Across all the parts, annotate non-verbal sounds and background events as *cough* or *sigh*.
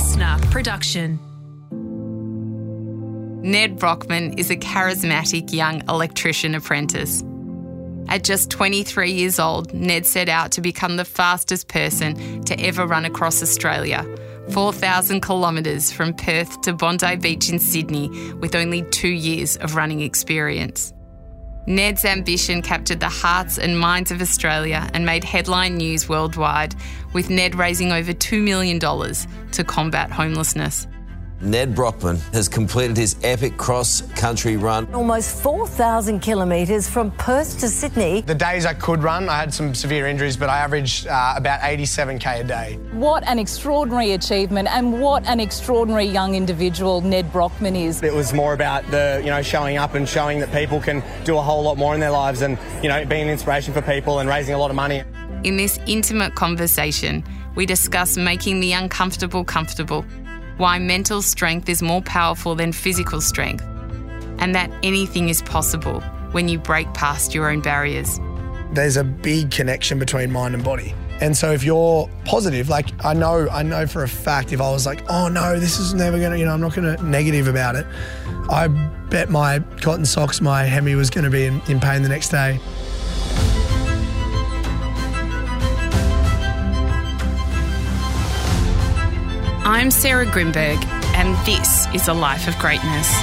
listener production. Nedd Brockmann is a charismatic young electrician apprentice. At just 23 years old, Nedd set out to become the fastest person to ever run across Australia, 4,000 kilometres from Perth to Bondi Beach in Sydney, with only two years of running experience. Nedd's ambition captured the hearts and minds of Australia and made headline news worldwide, with Nedd raising over $2 million to combat homelessness. Nedd Brockmann has completed his epic cross country run. Almost 4,000 kilometres from Perth to Sydney. The days I could run, I had some severe injuries, but I averaged uh, about 87k a day. What an extraordinary achievement, and what an extraordinary young individual Nedd Brockmann is. It was more about the, you know, showing up and showing that people can do a whole lot more in their lives and, you know, being an inspiration for people and raising a lot of money. In this intimate conversation, we discuss making the uncomfortable comfortable why mental strength is more powerful than physical strength, and that anything is possible when you break past your own barriers. There's a big connection between mind and body. And so if you're positive, like I know, I know for a fact if I was like, oh no, this is never gonna, you know, I'm not gonna negative about it. I bet my cotton socks, my hemi was gonna be in, in pain the next day. I'm Sarah Grynberg, and this is a life of greatness.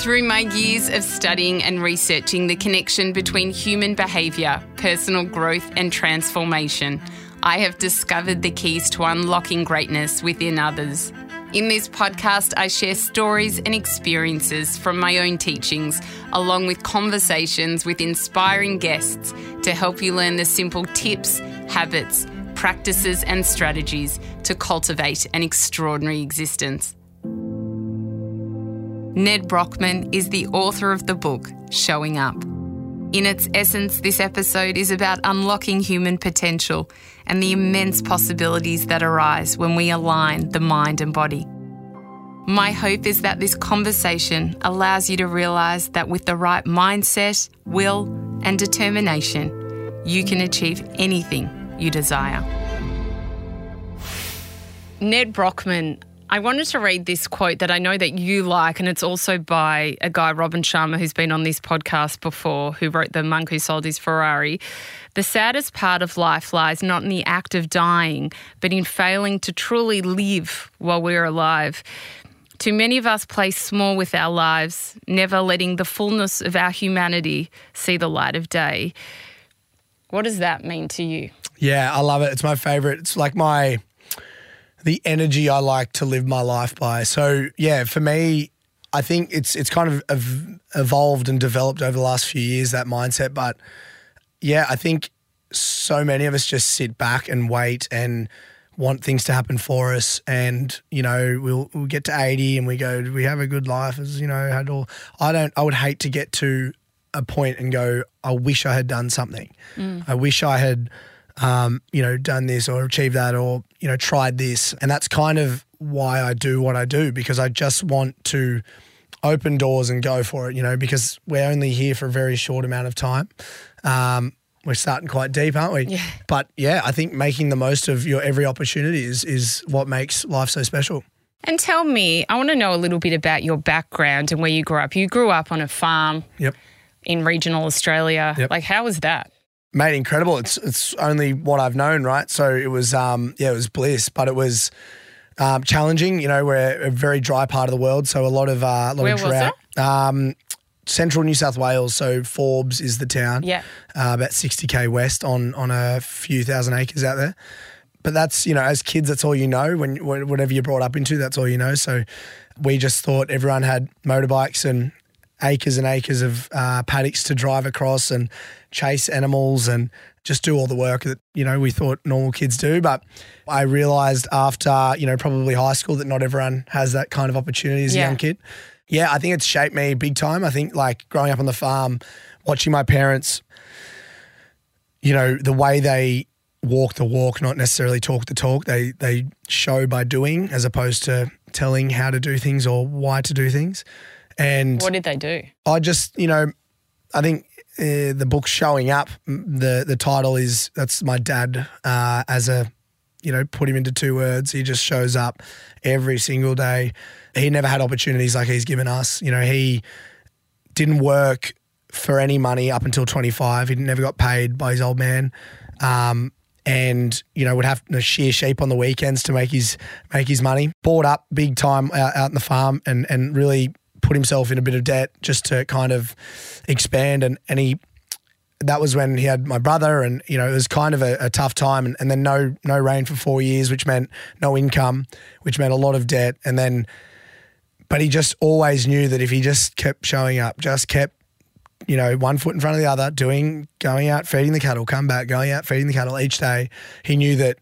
Through my years of studying and researching the connection between human behaviour, personal growth, and transformation, I have discovered the keys to unlocking greatness within others. In this podcast, I share stories and experiences from my own teachings, along with conversations with inspiring guests to help you learn the simple tips, habits, practices, and strategies to cultivate an extraordinary existence. Nedd Brockmann is the author of the book Showing Up. In its essence, this episode is about unlocking human potential and the immense possibilities that arise when we align the mind and body. My hope is that this conversation allows you to realise that with the right mindset, will, and determination, you can achieve anything you desire. Nedd Brockmann, I wanted to read this quote that I know that you like, and it's also by a guy, Robin Sharma, who's been on this podcast before, who wrote The Monk Who Sold His Ferrari. The saddest part of life lies not in the act of dying, but in failing to truly live while we're alive. Too many of us play small with our lives, never letting the fullness of our humanity see the light of day. What does that mean to you? Yeah, I love it. It's my favorite. It's like my the energy I like to live my life by. So yeah, for me, I think it's it's kind of evolved and developed over the last few years that mindset. But yeah, I think so many of us just sit back and wait and want things to happen for us and you know we'll, we'll get to 80 and we go we have a good life as you know had all I don't I would hate to get to a point and go I wish I had done something mm. I wish I had um, you know, done this or achieved that or, you know, tried this. And that's kind of why I do what I do because I just want to open doors and go for it, you know, because we're only here for a very short amount of time. Um, we're starting quite deep, aren't we? Yeah. But yeah, I think making the most of your every opportunity is is what makes life so special. And tell me, I want to know a little bit about your background and where you grew up. You grew up on a farm. Yep. In regional Australia. Yep. Like how was that? Mate, incredible. It's it's only what I've known, right? So it was um yeah, it was bliss, but it was um, challenging. You know, we're a very dry part of the world, so a lot of uh, a lot Where of drought. Um, Central New South Wales, so Forbes is the town. Yeah, uh, about sixty k west on on a few thousand acres out there. But that's you know, as kids, that's all you know. When whatever you're brought up into, that's all you know. So we just thought everyone had motorbikes and acres and acres of uh, paddocks to drive across and chase animals and just do all the work that you know we thought normal kids do. But i realized after you know probably high school that not everyone has that kind of opportunity as yeah. a young kid. Yeah i think it's shaped me big time. I think like growing up on the farm watching my parents you know the way they walk the walk not necessarily talk the talk they they show by doing as opposed to telling how to do things or why to do things and what did they do? I just, you know, I think uh, the book showing up, the the title is that's my dad uh, as a you know, put him into two words. He just shows up every single day. He never had opportunities like he's given us. You know, he didn't work for any money up until 25. He never got paid by his old man. Um, and you know would have to shear sheep on the weekends to make his make his money. Bought up big time out, out in the farm and and really put himself in a bit of debt just to kind of expand and and he that was when he had my brother and you know it was kind of a, a tough time and, and then no no rain for four years which meant no income which meant a lot of debt and then but he just always knew that if he just kept showing up just kept you know, one foot in front of the other, doing, going out, feeding the cattle, come back, going out, feeding the cattle each day. He knew that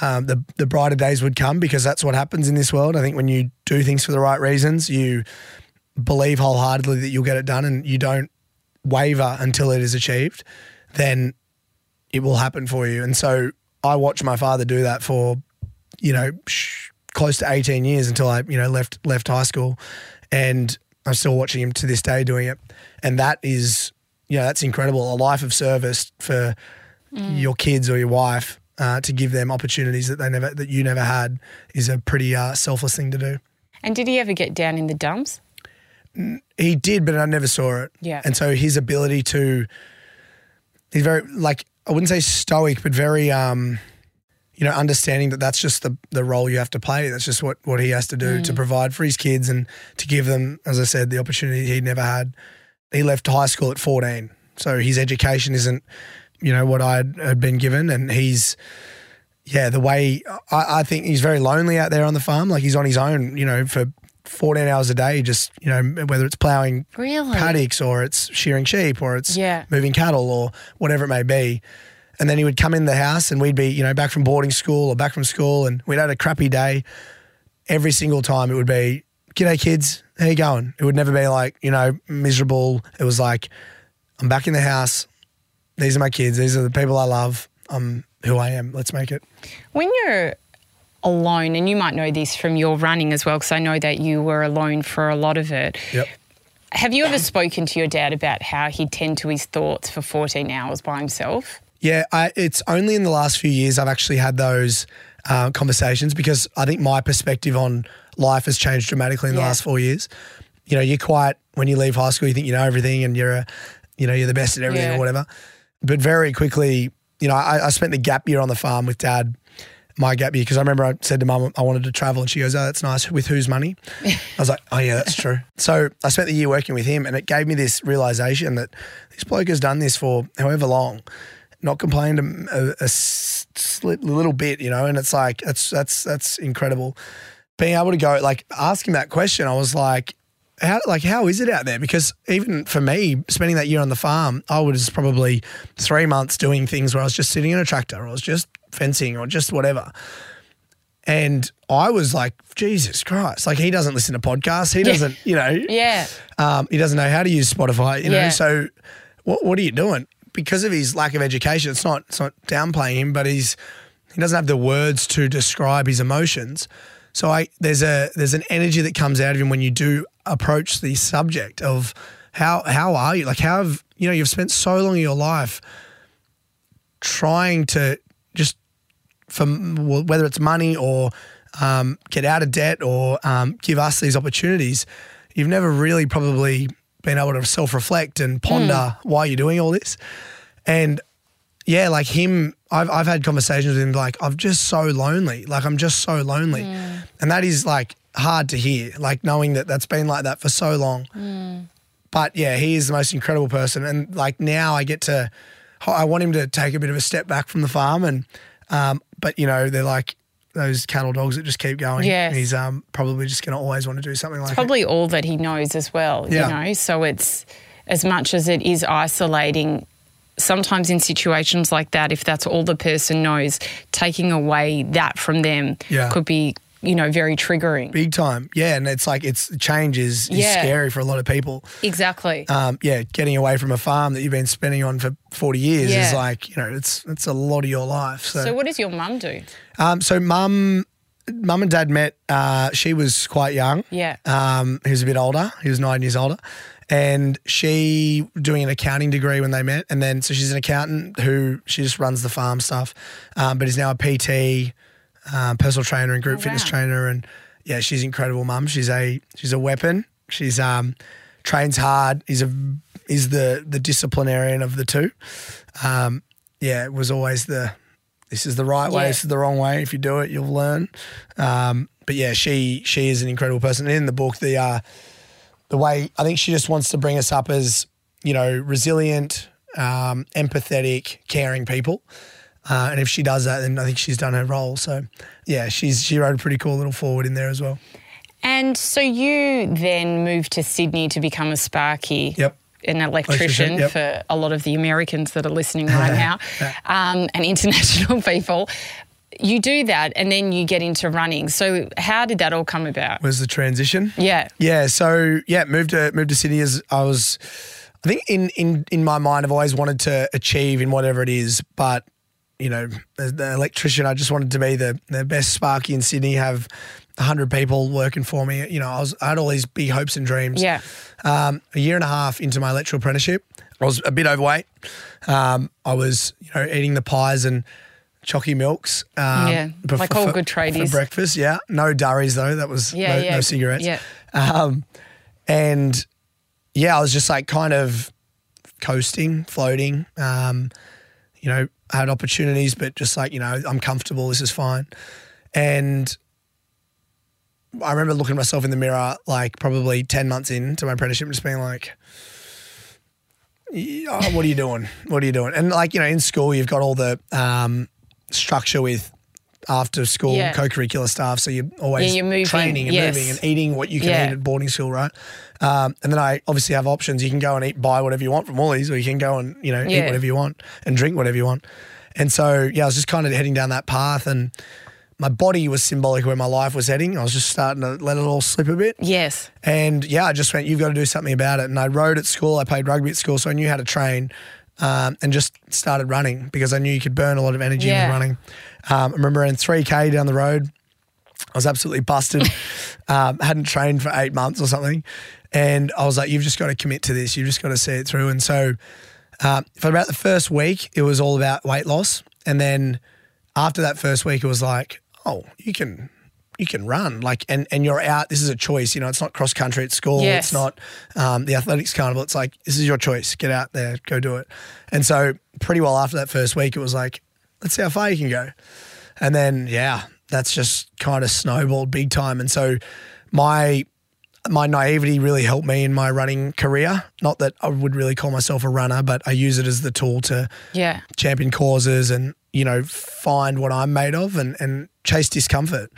um, the the brighter days would come because that's what happens in this world. I think when you do things for the right reasons, you believe wholeheartedly that you'll get it done, and you don't waver until it is achieved. Then it will happen for you. And so I watched my father do that for, you know, sh- close to 18 years until I, you know, left left high school, and I'm still watching him to this day doing it. And that is, you know, that's incredible. A life of service for your kids or your wife uh, to give them opportunities that they never, that you never had is a pretty uh, selfless thing to do. And did he ever get down in the dumps? He did, but I never saw it. Yeah. And so his ability to, he's very, like, I wouldn't say stoic, but very, um, you know, understanding that that's just the, the role you have to play. That's just what, what he has to do to provide for his kids and to give them, as I said, the opportunity he never had. He left high school at 14. So his education isn't, you know, what I had, had been given. And he's, yeah, the way I, I think he's very lonely out there on the farm. Like he's on his own, you know, for 14 hours a day, just, you know, whether it's plowing Really? paddocks or it's shearing sheep or it's Yeah. moving cattle or whatever it may be. And then he would come in the house and we'd be, you know, back from boarding school or back from school and we'd had a crappy day. Every single time it would be, G'day kids, how you going? It would never be like, you know, miserable. It was like, I'm back in the house. These are my kids. These are the people I love. I'm who I am. Let's make it. When you're alone, and you might know this from your running as well, because I know that you were alone for a lot of it. Yep. Have you ever spoken to your dad about how he'd tend to his thoughts for 14 hours by himself? Yeah, I, it's only in the last few years I've actually had those uh, conversations because I think my perspective on life has changed dramatically in the Yeah. last four years. You know, you're quite when you leave high school, you think you know everything and you're a, you know, you're the best at everything Yeah. or whatever. But very quickly, you know, I, I spent the gap year on the farm with dad. My gap year because I remember I said to mum I wanted to travel and she goes, "Oh, that's nice. With whose money?" *laughs* I was like, "Oh yeah, that's true." So I spent the year working with him, and it gave me this realization that this bloke has done this for however long, not complained a slit- little bit, you know. And it's like that's that's that's incredible. Being able to go like asking that question, I was like, how like how is it out there? Because even for me, spending that year on the farm, I was probably three months doing things where I was just sitting in a tractor, or I was just fencing, or just whatever. And I was like, Jesus Christ! Like he doesn't listen to podcasts. He doesn't, you know, Yeah. um, he doesn't know how to use Spotify. You know, Yeah. so what what are you doing? Because of his lack of education, it's not it's not downplaying him, but he's he doesn't have the words to describe his emotions. So I there's a there's an energy that comes out of him when you do approach the subject of how how are you? Like how have you know you've spent so long in your life trying to from whether it's money or um, get out of debt or um, give us these opportunities, you've never really probably been able to self reflect and ponder why you're doing all this. And yeah, like him, I've, I've had conversations with him like, I'm just so lonely. Like, I'm just so lonely. And that is like hard to hear, like knowing that that's been like that for so long. But yeah, he is the most incredible person. And like now I get to, I want him to take a bit of a step back from the farm. And, um, but you know, they're like those cattle dogs that just keep going. Yes. He's um, probably just going to always want to do something like that. Probably all that he knows as well, Yeah. you know? So it's as much as it is isolating. Sometimes in situations like that, if that's all the person knows, taking away that from them Yeah. could be, you know, very triggering. Big time. Yeah. And it's like, it's change is, is Yeah. scary for a lot of people. Exactly. um, yeah, getting away from a farm that you've been spending on for 40 years is like, you know, it's it's a lot of your life. So, so what does your mum do? um, so mum, mum and dad met, uh, she was quite young. Yeah. Um, he was a bit older. He was nine years older. And she doing an accounting degree when they met. And then, so she's an accountant who she just runs the farm stuff, um, but is now a PT, um, personal trainer and group Oh, fitness wow. trainer, and yeah, she's incredible, mum. She's a she's a weapon. She's um trains hard. He's a is the the disciplinarian of the two. Um, yeah, it was always the this is the right way, Yeah. this is the wrong way. If you do it, you'll learn. Um, but yeah, she she is an incredible person. And in the book, the uh, the way I think she just wants to bring us up as you know resilient, um, empathetic, caring people. Uh, and if she does that, then I think she's done her role. So yeah, she's she wrote a pretty cool little foreword in there as well. And so you then moved to Sydney to become a Sparky. Yep. An electrician Electrician, yep. for a lot of the Americans that are listening right now, *laughs* um, and international *laughs* people. You do that, and then you get into running. So, how did that all come about? Was the transition? Yeah. Yeah, so yeah, moved to moved to Sydney as I was. I think in in in my mind, I've always wanted to achieve in whatever it is, but you know, the electrician, I just wanted to be the the best Sparky in Sydney. Have hundred people working for me. You know, I was I had all these big hopes and dreams. Yeah. Um, a year and a half into my electrical apprenticeship, I was a bit overweight. Um, I was, you know, eating the pies and chocky milks. Um, Yeah, like all good tradies. for breakfast. Yeah, no durries though. That was Yeah, no, yeah, no cigarettes. yeah. Um, and yeah, I was just like kind of coasting, floating. Um, you know, I had opportunities, but just like you know, I'm comfortable. This is fine. And I remember looking at myself in the mirror, like probably ten months into my apprenticeship, just being like. Oh, what are you doing? What are you doing? And like you know, in school, you've got all the um, structure with after school Yeah. co-curricular stuff. So you're always Yeah, you're training and yes. moving and eating what you can Yeah. eat at boarding school, right? Um, and then I obviously have options. You can go and eat, buy whatever you want from Woolies, or you can go and you know eat whatever you want and drink whatever you want. And so yeah, I was just kind of heading down that path, and my body was symbolic of where my life was heading. I was just starting to let it all slip a bit. Yes. And yeah, I just went, you've got to do something about it. And I rode at school. I played rugby at school, so I knew how to train um, and just started running because I knew you could burn a lot of energy Yeah. with running. Um, I remember running 3K down the road. I was absolutely busted. *laughs* um, hadn't trained for eight months or something. And I was like, you've just got to commit to this. You've just got to see it through. And so um, for about the first week, it was all about weight loss. And then after that first week, it was like, oh, you can you can run like and and you're out this is a choice you know it's not cross country at school Yes. it's not um, the athletics carnival it's like this is your choice get out there go do it. And so pretty well after that first week it was like let's see how far you can go. And then yeah that's just kind of snowballed big time. And so my my naivety really helped me in my running career. Not that i would really call myself a runner but i use it as the tool to Yeah. champion causes and you know find what I'm made of and and chase discomfort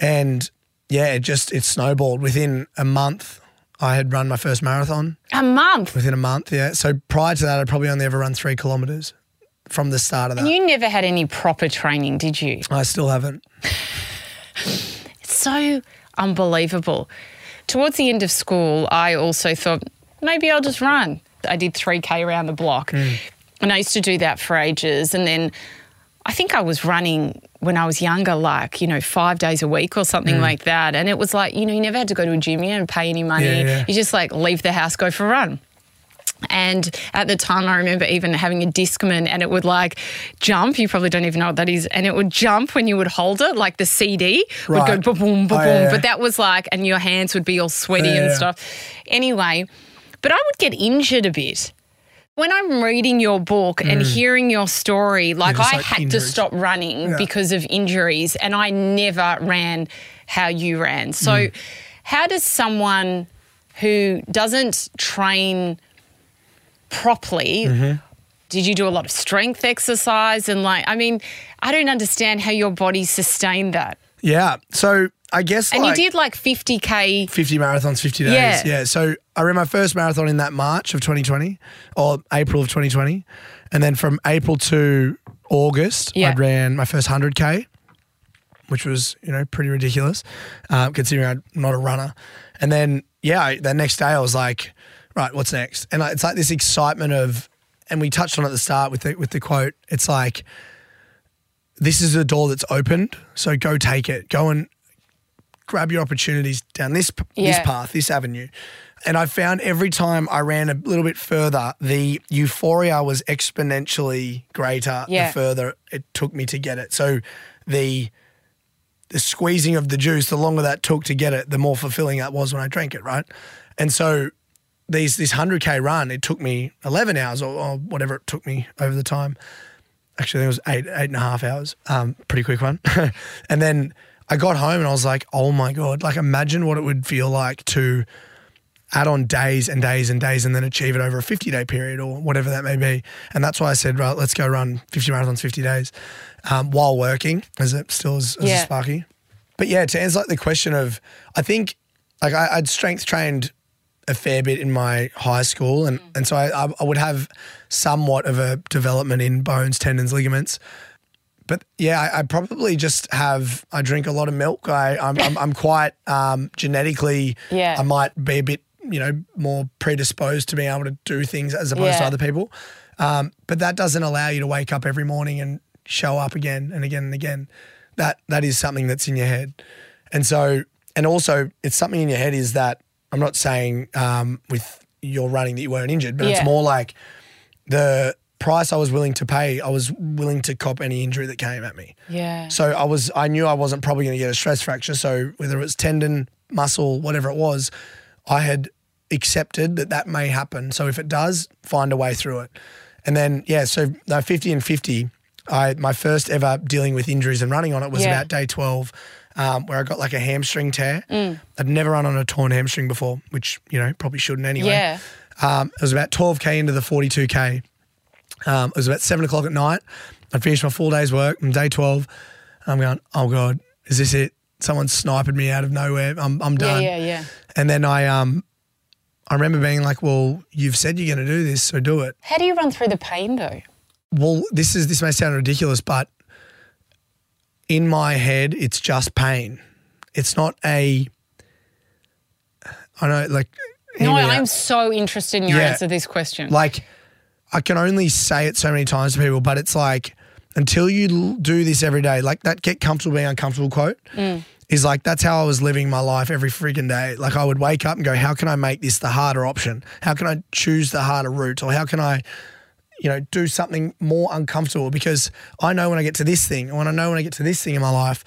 and yeah it just it snowballed within a month I had run my first marathon A month. within a month yeah so prior to that I'd probably only ever run three kilometers from the start of that And you never had any proper training, did you? I still haven't It's so unbelievable. Towards the end of school, I also thought maybe I'll just run. I did 3K around the block. Mm. And I used to do that for ages. And then I think I was running when I was younger, like, you know, five days a week or something mm. like that. And it was like, you know, you never had to go to a gym you and pay any money. Yeah, yeah. You just like leave the house, go for a run. And at the time, I remember even having a Discman and it would like jump. You probably don't even know what that is. And it would jump when you would hold it, like the CD would Right. go boom, boom, boom, Oh, yeah. But that was like, and your hands would be all sweaty and stuff. Anyway, but I would get injured a bit. When I'm reading your book and hearing your story, like Mm. I like had injuries. to stop running because of injuries and I never ran how you ran. So, Mm. how does someone who doesn't train properly. Mm-hmm. Did you do a lot of strength exercise? And like, I mean, I don't understand how your body sustained that. yeah so I guess And like you did like 50K. 50 marathons 50 days Yeah. yeah so I ran my first marathon in that March of 2020 or April of 2020 and then from April to August Yeah. I ran my first 100k which was you know pretty ridiculous, uh, considering I'm not a runner. And then yeah, I, the next day I was like, right, what's next? And I- it's like this excitement of, and we touched on it at the start with the with the quote. It's like, this is a door that's opened, so go take it, go and grab your opportunities down this p- this path, this avenue. And I found every time I ran a little bit further, the euphoria was exponentially greater Yeah. the further it took me to get it. So the the squeezing of the juice, the longer that took to get it, the more fulfilling that was when I drank it, right? And so these this hundred k run, it took me eleven hours or, or whatever it took me over the time. Actually, it was eight eight and a half hours. Um, pretty quick one. *laughs* and then I got home and I was like, oh my god! Like imagine what it would feel like to add on days and days and days and then achieve it over a 50 day period or whatever that may be. And that's why I said, right, let's go run 50 marathons, 50 days um, while working as it still is, as Yeah. a Sparky. But yeah, to answer like the question of, I think like I, I'd strength trained a fair bit in my high school and, and so I, I would have somewhat of a development in bones, tendons, ligaments. But yeah, I, I probably just have. I drink a lot of milk. I, I'm, I'm, I'm quite um, genetically. Yeah. I might be a bit, you know, more predisposed to being able to do things as opposed to other people. Um, but that doesn't allow you to wake up every morning and show up again and again and again. That that is something that's in your head, and so and also it's something in your head is that I'm not saying um, with your running that you weren't injured, but Yeah. it's more like the price I was willing to pay. I was willing to cop any injury that came at me. Yeah. So I was, I knew I wasn't probably going to get a stress fracture. So whether it was tendon, muscle, whatever it was, I had accepted that that may happen. So if it does, find a way through it. And then yeah, so no, fifty and fifty. I my first ever dealing with injuries and running on it was Yeah. about day twelve. Um, where I got like a hamstring tear. Mm. I'd never run on a torn hamstring before, which you know probably shouldn't anyway. Yeah. Um, it was about 12k into the 42k. Um, it was about seven o'clock at night. I'd finished my full day's work. I'm day 12. I'm going, oh God, is this it? Someone's sniping me out of nowhere. I'm, I'm Yeah, done. yeah, yeah. And then I, um, I remember being like, well, you've said you're going to do this, so do it. How do you run through the pain though? Well, this is this may sound ridiculous, but in my head, it's just pain. It's not a. I know, like. No, I'm out. so interested in your Yeah. answer to this question. Like, I can only say it so many times to people, but it's like until you l- do this every day, like that get comfortable being uncomfortable quote mm. is like that's how I was living my life every freaking day. Like I would wake up and go, how can I make this the harder option? How can I choose the harder route? Or how can I, you know, do something more uncomfortable? Because I know when I get to this thing, and when I know when I get to this thing in my life,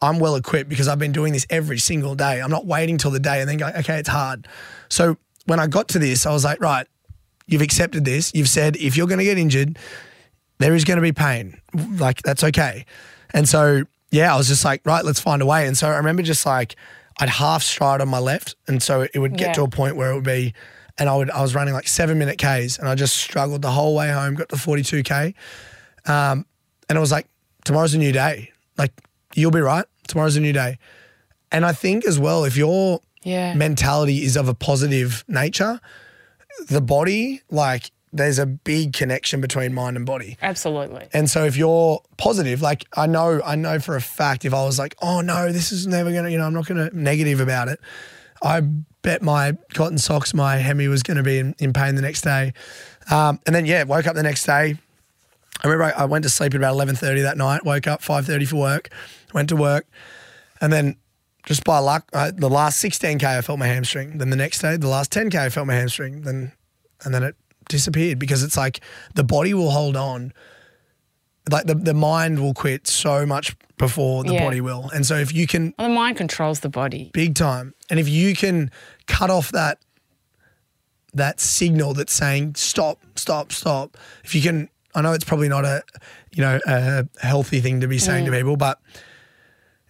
I'm well equipped because I've been doing this every single day. I'm not waiting till the day and then going, okay, it's hard. So when I got to this, I was like, right, you've accepted this. You've said if you're going to get injured, there is going to be pain. Like that's okay. And so yeah, I was just like, right, let's find a way. And so I remember just like I'd half stride on my left, and so it would get Yeah. to a point where it would be, and I would I was running like seven minute Ks, and I just struggled the whole way home. Got to forty two K, um, and it was like tomorrow's a new day. Like you'll be right. Tomorrow's a new day. And I think as well, if your Yeah. mentality is of a positive nature, the body, like there's a big connection between mind and body. Absolutely. And so if you're positive, like I know, I know for a fact if I was like, oh no, this is never gonna, you know, I'm not gonna negative about it. I bet my cotton socks, my hemi was gonna be in, in pain the next day. Um, and then yeah, woke up the next day. I remember I, I went to sleep at about eleven thirty that night. Woke up five thirty for work. Went to work, and then just by luck, I, the last sixteen k I felt my hamstring. Then the next day, the last ten k I felt my hamstring. Then and then it disappeared because it's like the body will hold on. Like the, the mind will quit so much before the Yeah. body will. And so if you can Well, the mind controls the body. big time. And if you can cut off that that signal that's saying stop, stop, stop. If you can, I know it's probably not a you know a healthy thing to be saying to mm. people, but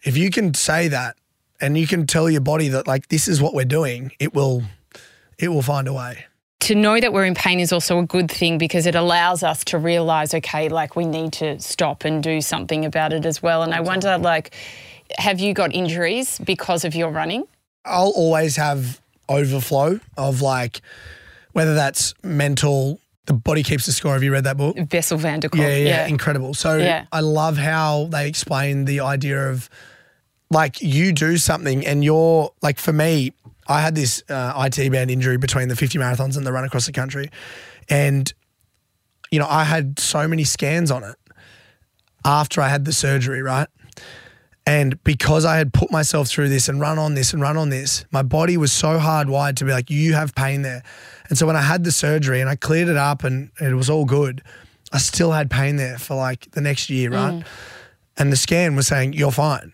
if you can say that and you can tell your body that like this is what we're doing, it will it will find a way. To know that we're in pain is also a good thing because it allows us to realize, okay, like we need to stop and do something about it as well. And I wonder, like, have you got injuries because of your running? I'll always have overflow of like whether that's mental. The body keeps the score. Have you read that book? Bessel van der Kolk. Yeah, yeah, incredible. So Yeah. I love how they explain the idea of like you do something and you're like for me, I had this uh, IT band injury between the 50 marathons and the run across the country, and you know I had so many scans on it after I had the surgery, right? And because I had put myself through this and run on this and run on this, my body was so hardwired to be like, you have pain there. And so when I had the surgery and I cleared it up and it was all good, I still had pain there for like the next year, right? And the scan was saying, you're fine.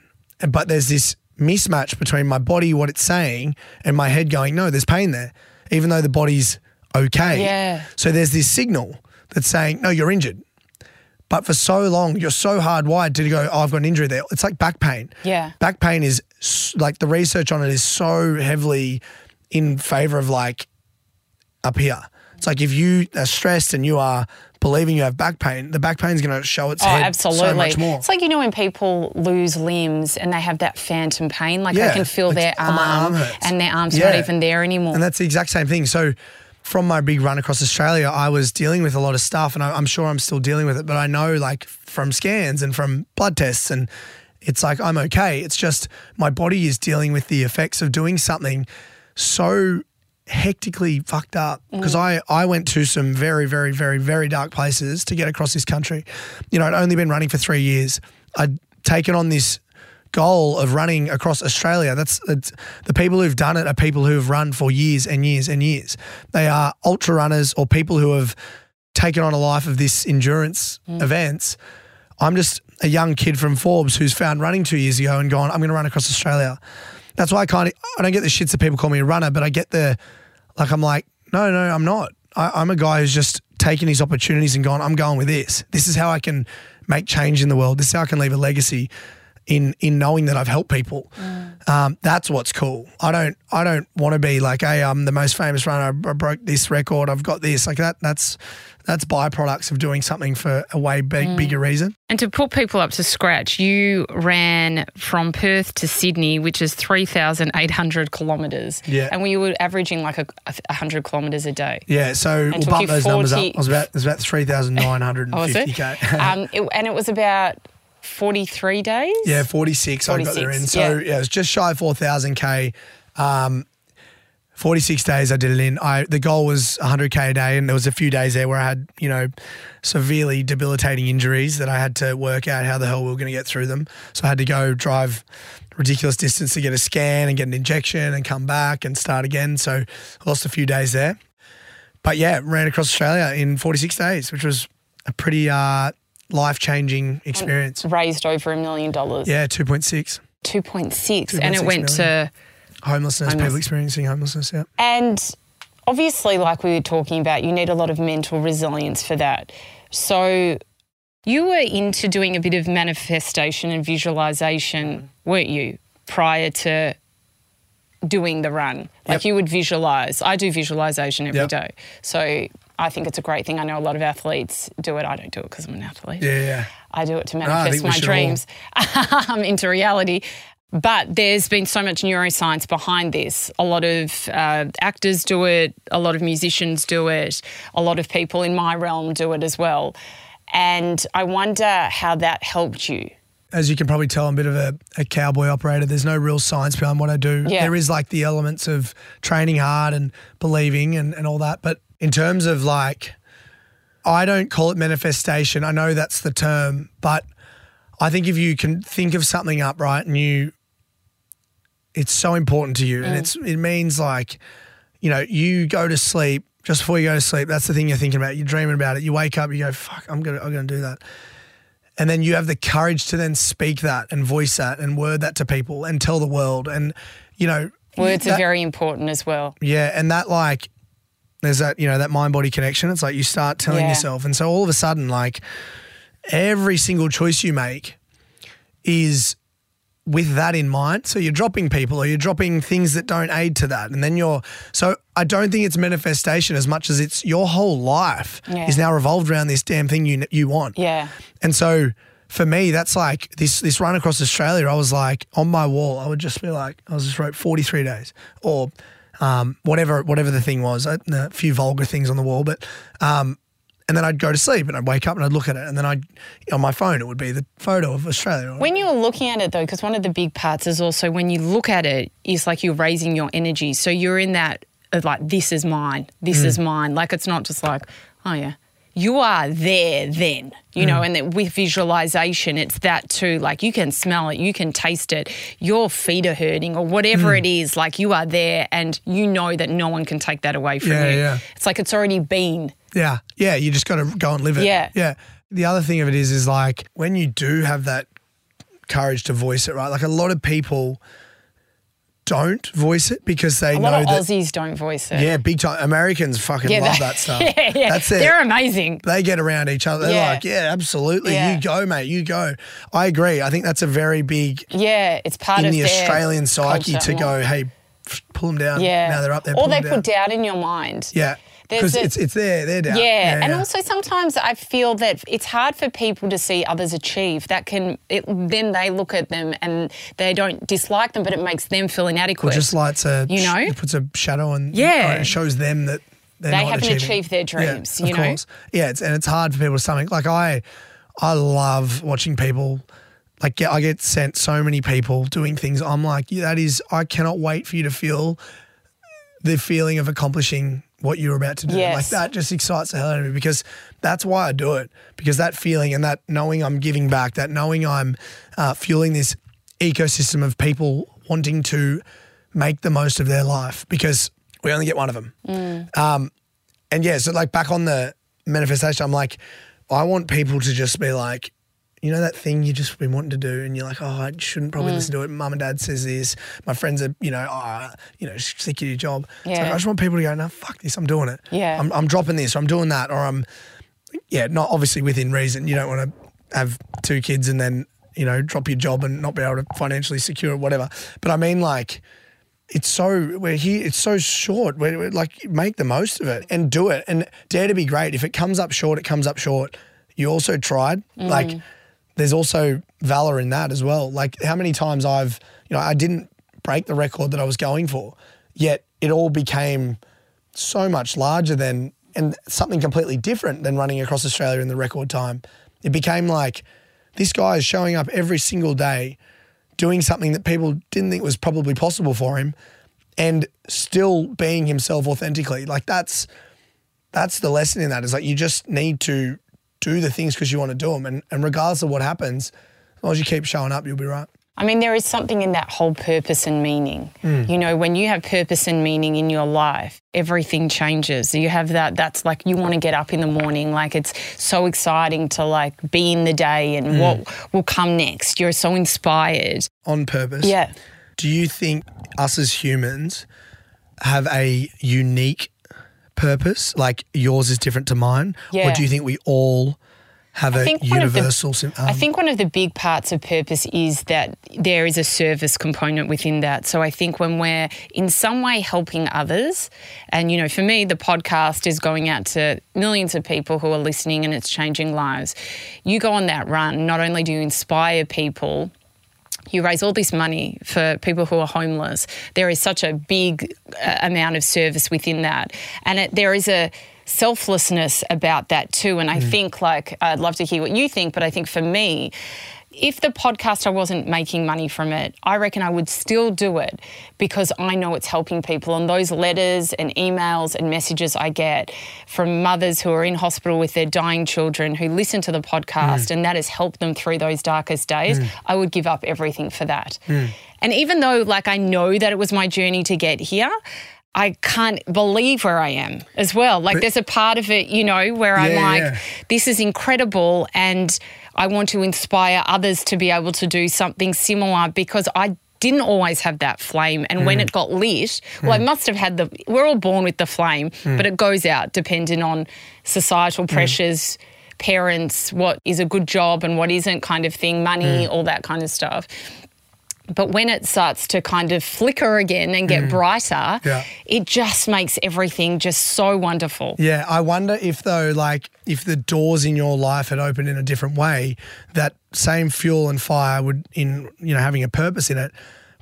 But there's this mismatch between my body, what it's saying, and my head going, no, there's pain there, even though the body's okay. Yeah. So there's this signal that's saying, no, you're injured. But for so long, you're so hardwired to go, oh, I've got an injury there. It's like back pain. Yeah. Back pain is like the research on it is so heavily in favor of like up here. It's like if you are stressed and you are believing you have back pain, the back pain is going to show its Oh, head absolutely. so much more. It's like you know when people lose limbs and they have that phantom pain, like Yeah, they can feel like, their "Oh, arm arm, and their arm's not even there anymore. And that's the exact same thing. So, from my big run across Australia, I was dealing with a lot of stuff, and I, I'm sure I'm still dealing with it. But I know, like, from scans and from blood tests, and it's like I'm okay. It's just my body is dealing with the effects of doing something so hectically fucked up because mm. I, I went to some very, very, very, very dark places to get across this country. You know, I'd only been running for three years. I'd taken on this goal of running across Australia. That's it's, the people who've done it are people who have run for years and years and years. They are ultra runners or people who have taken on a life of this endurance mm. events. I'm just a young kid from Forbes who's found running two years ago and gone, I'm going to run across Australia. That's why I kind of, I don't get the shits that people call me a runner, but I get the, like, I'm like, no, no, I'm not. I, I'm a guy who's just taken his opportunities and gone, I'm going with this. This is how I can make change in the world. This is how I can leave a legacy in in knowing that I've helped people. Um, that's what's cool. I don't I don't want to be like, hey, I'm the most famous runner. I, I broke this record. I've got this. Like that. That's that's byproducts of doing something for a way big, bigger reason. And to put people up to scratch, you ran from Perth to Sydney, which is 3,800 kilometres. Yeah. And we were averaging like a, a 100 kilometres a day. Yeah. So we'll bump those numbers up. 40 It was about it was about *laughs* three thousand nine hundred Oh, and was it? fifty k. *laughs* um, it- and it was about 43 days? Yeah, 46, I got there in. So, yeah. yeah. it was just shy of 4,000K. Um, 46 days I did it in. I The goal was 100K a day, and there was a few days there where I had, you know, severely debilitating injuries that I had to work out how the hell we were going to get through them. So I had to go drive ridiculous distance to get a scan and get an injection and come back and start again. So I lost a few days there. But yeah, ran across Australia in 46 days, which was a pretty uh, life changing experience. Raised over a million dollars. Yeah, 2.6. 2.6. And it 2.6 went to. Homelessness, Homeless. people experiencing homelessness, yeah. And obviously, like we were talking about, you need a lot of mental resilience for that. So you were into doing a bit of manifestation and visualization, weren't you, prior to doing the run? Like Yep. you would visualize. I do visualization every Yep. day. So I think it's a great thing. I know a lot of athletes do it. I don't do it because I'm an athlete. Yeah, yeah. I do it to manifest we my dreams *laughs* um, into reality. But there's been so much neuroscience behind this. A lot of uh, actors do it, a lot of musicians do it, a lot of people in my realm do it as well. And I wonder how that helped you. As you can probably tell, I'm a bit of a, a cowboy operator. There's no real science behind what I do. Yeah. There is like the elements of training hard and believing and, and all that. But in terms of like, I don't call it manifestation. I know that's the term, but I think if you can think of something up, right, and you, it's so important to you. And mm. it's, it means like, you know, you go to sleep just before you go to sleep. That's the thing you're thinking about. You're dreaming about it. You wake up, you go, fuck, I'm going to, I'm to do that. And then you have the courage to then speak that and voice that and word that to people and tell the world. And, you know, Words that- are very important as well. yeah, and that like there's that you know that mind body connection. It's like you start telling Yeah. yourself, and so all of a sudden, like every single choice you make is with that in mind. So you're dropping people or you're dropping things that don't aid to that, and then you're so I don't think it's manifestation as much as it's your whole life Yeah. is now revolved around this damn thing you you want. Yeah. And so for me, that's like this this run across Australia. I was like on my wall. I would just be like, I was just wrote forty three days or um, whatever whatever the thing was. I, a few vulgar things on the wall, but um, and then I'd go to sleep and I'd wake up and I'd look at it, and then I'd on my phone it would be the photo of Australia. When you're looking at it though, because one of the big parts is also when you look at it, it, is like you're raising your energy. So you're in that of like, this is mine, this Mm. is mine. Like it's not just like, oh yeah. You are there then, you Mm. know, and that with visualization, it's that too. Like you can smell it, you can taste it, your feet are hurting or whatever Mm. it is. Like you are there and you know that no one can take that away from Yeah, you. yeah. It's like it's already been. Yeah, yeah. You just got to go and live it. Yeah. yeah. The other thing of it is, is like when you do have that courage to voice it, right? Like a lot of people don't voice it because they A know lot of that. Aussies don't voice it. Yeah, big time. Americans fucking Yeah, love they- that *laughs* stuff. Yeah, yeah. That's it. They're amazing. they get around each other. They're Yeah. like, yeah, absolutely. Yeah. You go, mate. You go. I agree. I think that's a very big Yeah, it's part in of the their Australian psyche culture to go, hey, f- pull them down. Yeah. Now they're up there. Or pull they 'em down. put doubt in your mind. Yeah. Because it's, it's there. They're down. Yeah, and yeah. also sometimes I feel that it's hard for people to see others achieve. That can it, then they look at them and they don't dislike them, but it makes them feel inadequate. just lights a, You know? it puts a shadow on. Yeah. or It shows them that they're They not haven't achieving. achieved their dreams, Yeah, you of know? course. Yeah, it's, and it's hard for people to stomach. Like I, I love watching people. Like I get sent so many people doing things. I'm like, yeah, that is. I cannot wait for you to feel the feeling of accomplishing what you're about to do. Yes. Like that just excites the hell out of me because that's why I do it. Because that feeling and that knowing I'm giving back, that knowing I'm uh, fueling this ecosystem of people wanting to make the most of their life because we only get one of them. Um, and yeah, so like back on the manifestation, I'm like, I want people to just be like, you know that thing you just been wanting to do, and you're like, oh, I shouldn't probably Mm. listen to it. Mum and dad says this. My friends are, you know, oh, you know, sick of your job. Yeah. I just want people to go, no, fuck this, I'm doing it. Yeah. I'm, I'm dropping this, or I'm doing that, or I'm, yeah, not obviously within reason. You don't want to have two kids and then you know drop your job and not be able to financially secure whatever. But I mean, like, it's so we're here. It's so short. We're, we're like make the most of it and do it and dare to be great. If it comes up short, it comes up short. You also tried. Like, there's also valor in that as well. Like how many times I've, you know, I didn't break the record that I was going for, yet it all became so much larger than and something completely different than running across Australia in the record time. It became like this guy is showing up every single day doing something that people didn't think was probably possible for him and still being himself authentically. Like that's that's the lesson in that is like you just need to do the things because you want to do them and, and regardless of what happens, as long as you keep showing up, you'll be right. I mean, there is something in that whole purpose and meaning. Mm. You know, when you have purpose and meaning in your life, everything changes. You have that, that's like you want to get up in the morning. Like it's so exciting to like be in the day and Mm. what will come next. You're so inspired. On purpose. Yeah. Do you think us as humans have a unique purpose? Like yours is different to mine? Yeah. Or do you think we all have a one the- universal sim- um, I think one of the big parts of purpose is that there is a service component within that. So I think when we're in some way helping others, and you know, for me, the podcast is going out to millions of people who are listening and it's changing lives. You go on that run, not only do you inspire people, you raise all this money for people who are homeless. There is such a big uh, amount of service within that. And it, there is a selflessness about that too. And I think, like, I'd love to hear what you think, but I think for me, if the podcast I wasn't making money from it, I reckon I would still do it because I know it's helping people. And those letters and emails and messages I get from mothers who are in hospital with their dying children who listen to the podcast mm. and that has helped them through those darkest days, mm. I would give up everything for that. Mm. And even though, like, I know that it was my journey to get here. I can't believe where I am as well. Like, there's a part of it, you know, where I'm like, yeah. this is incredible and I want to inspire others to be able to do something similar because I didn't always have that flame. And when it mm. got lit well I mm. must have had the we're all born with the flame mm. but it goes out depending on societal pressures parents what is a good job and what isn't kind of thing money all that kind of stuff but when it starts to kind of flicker again and get mm. brighter Yeah. it just makes everything just so wonderful Yeah, I wonder if though, like, if the doors in your life had opened in a different way, that same fuel and fire would, in you know, having a purpose in it,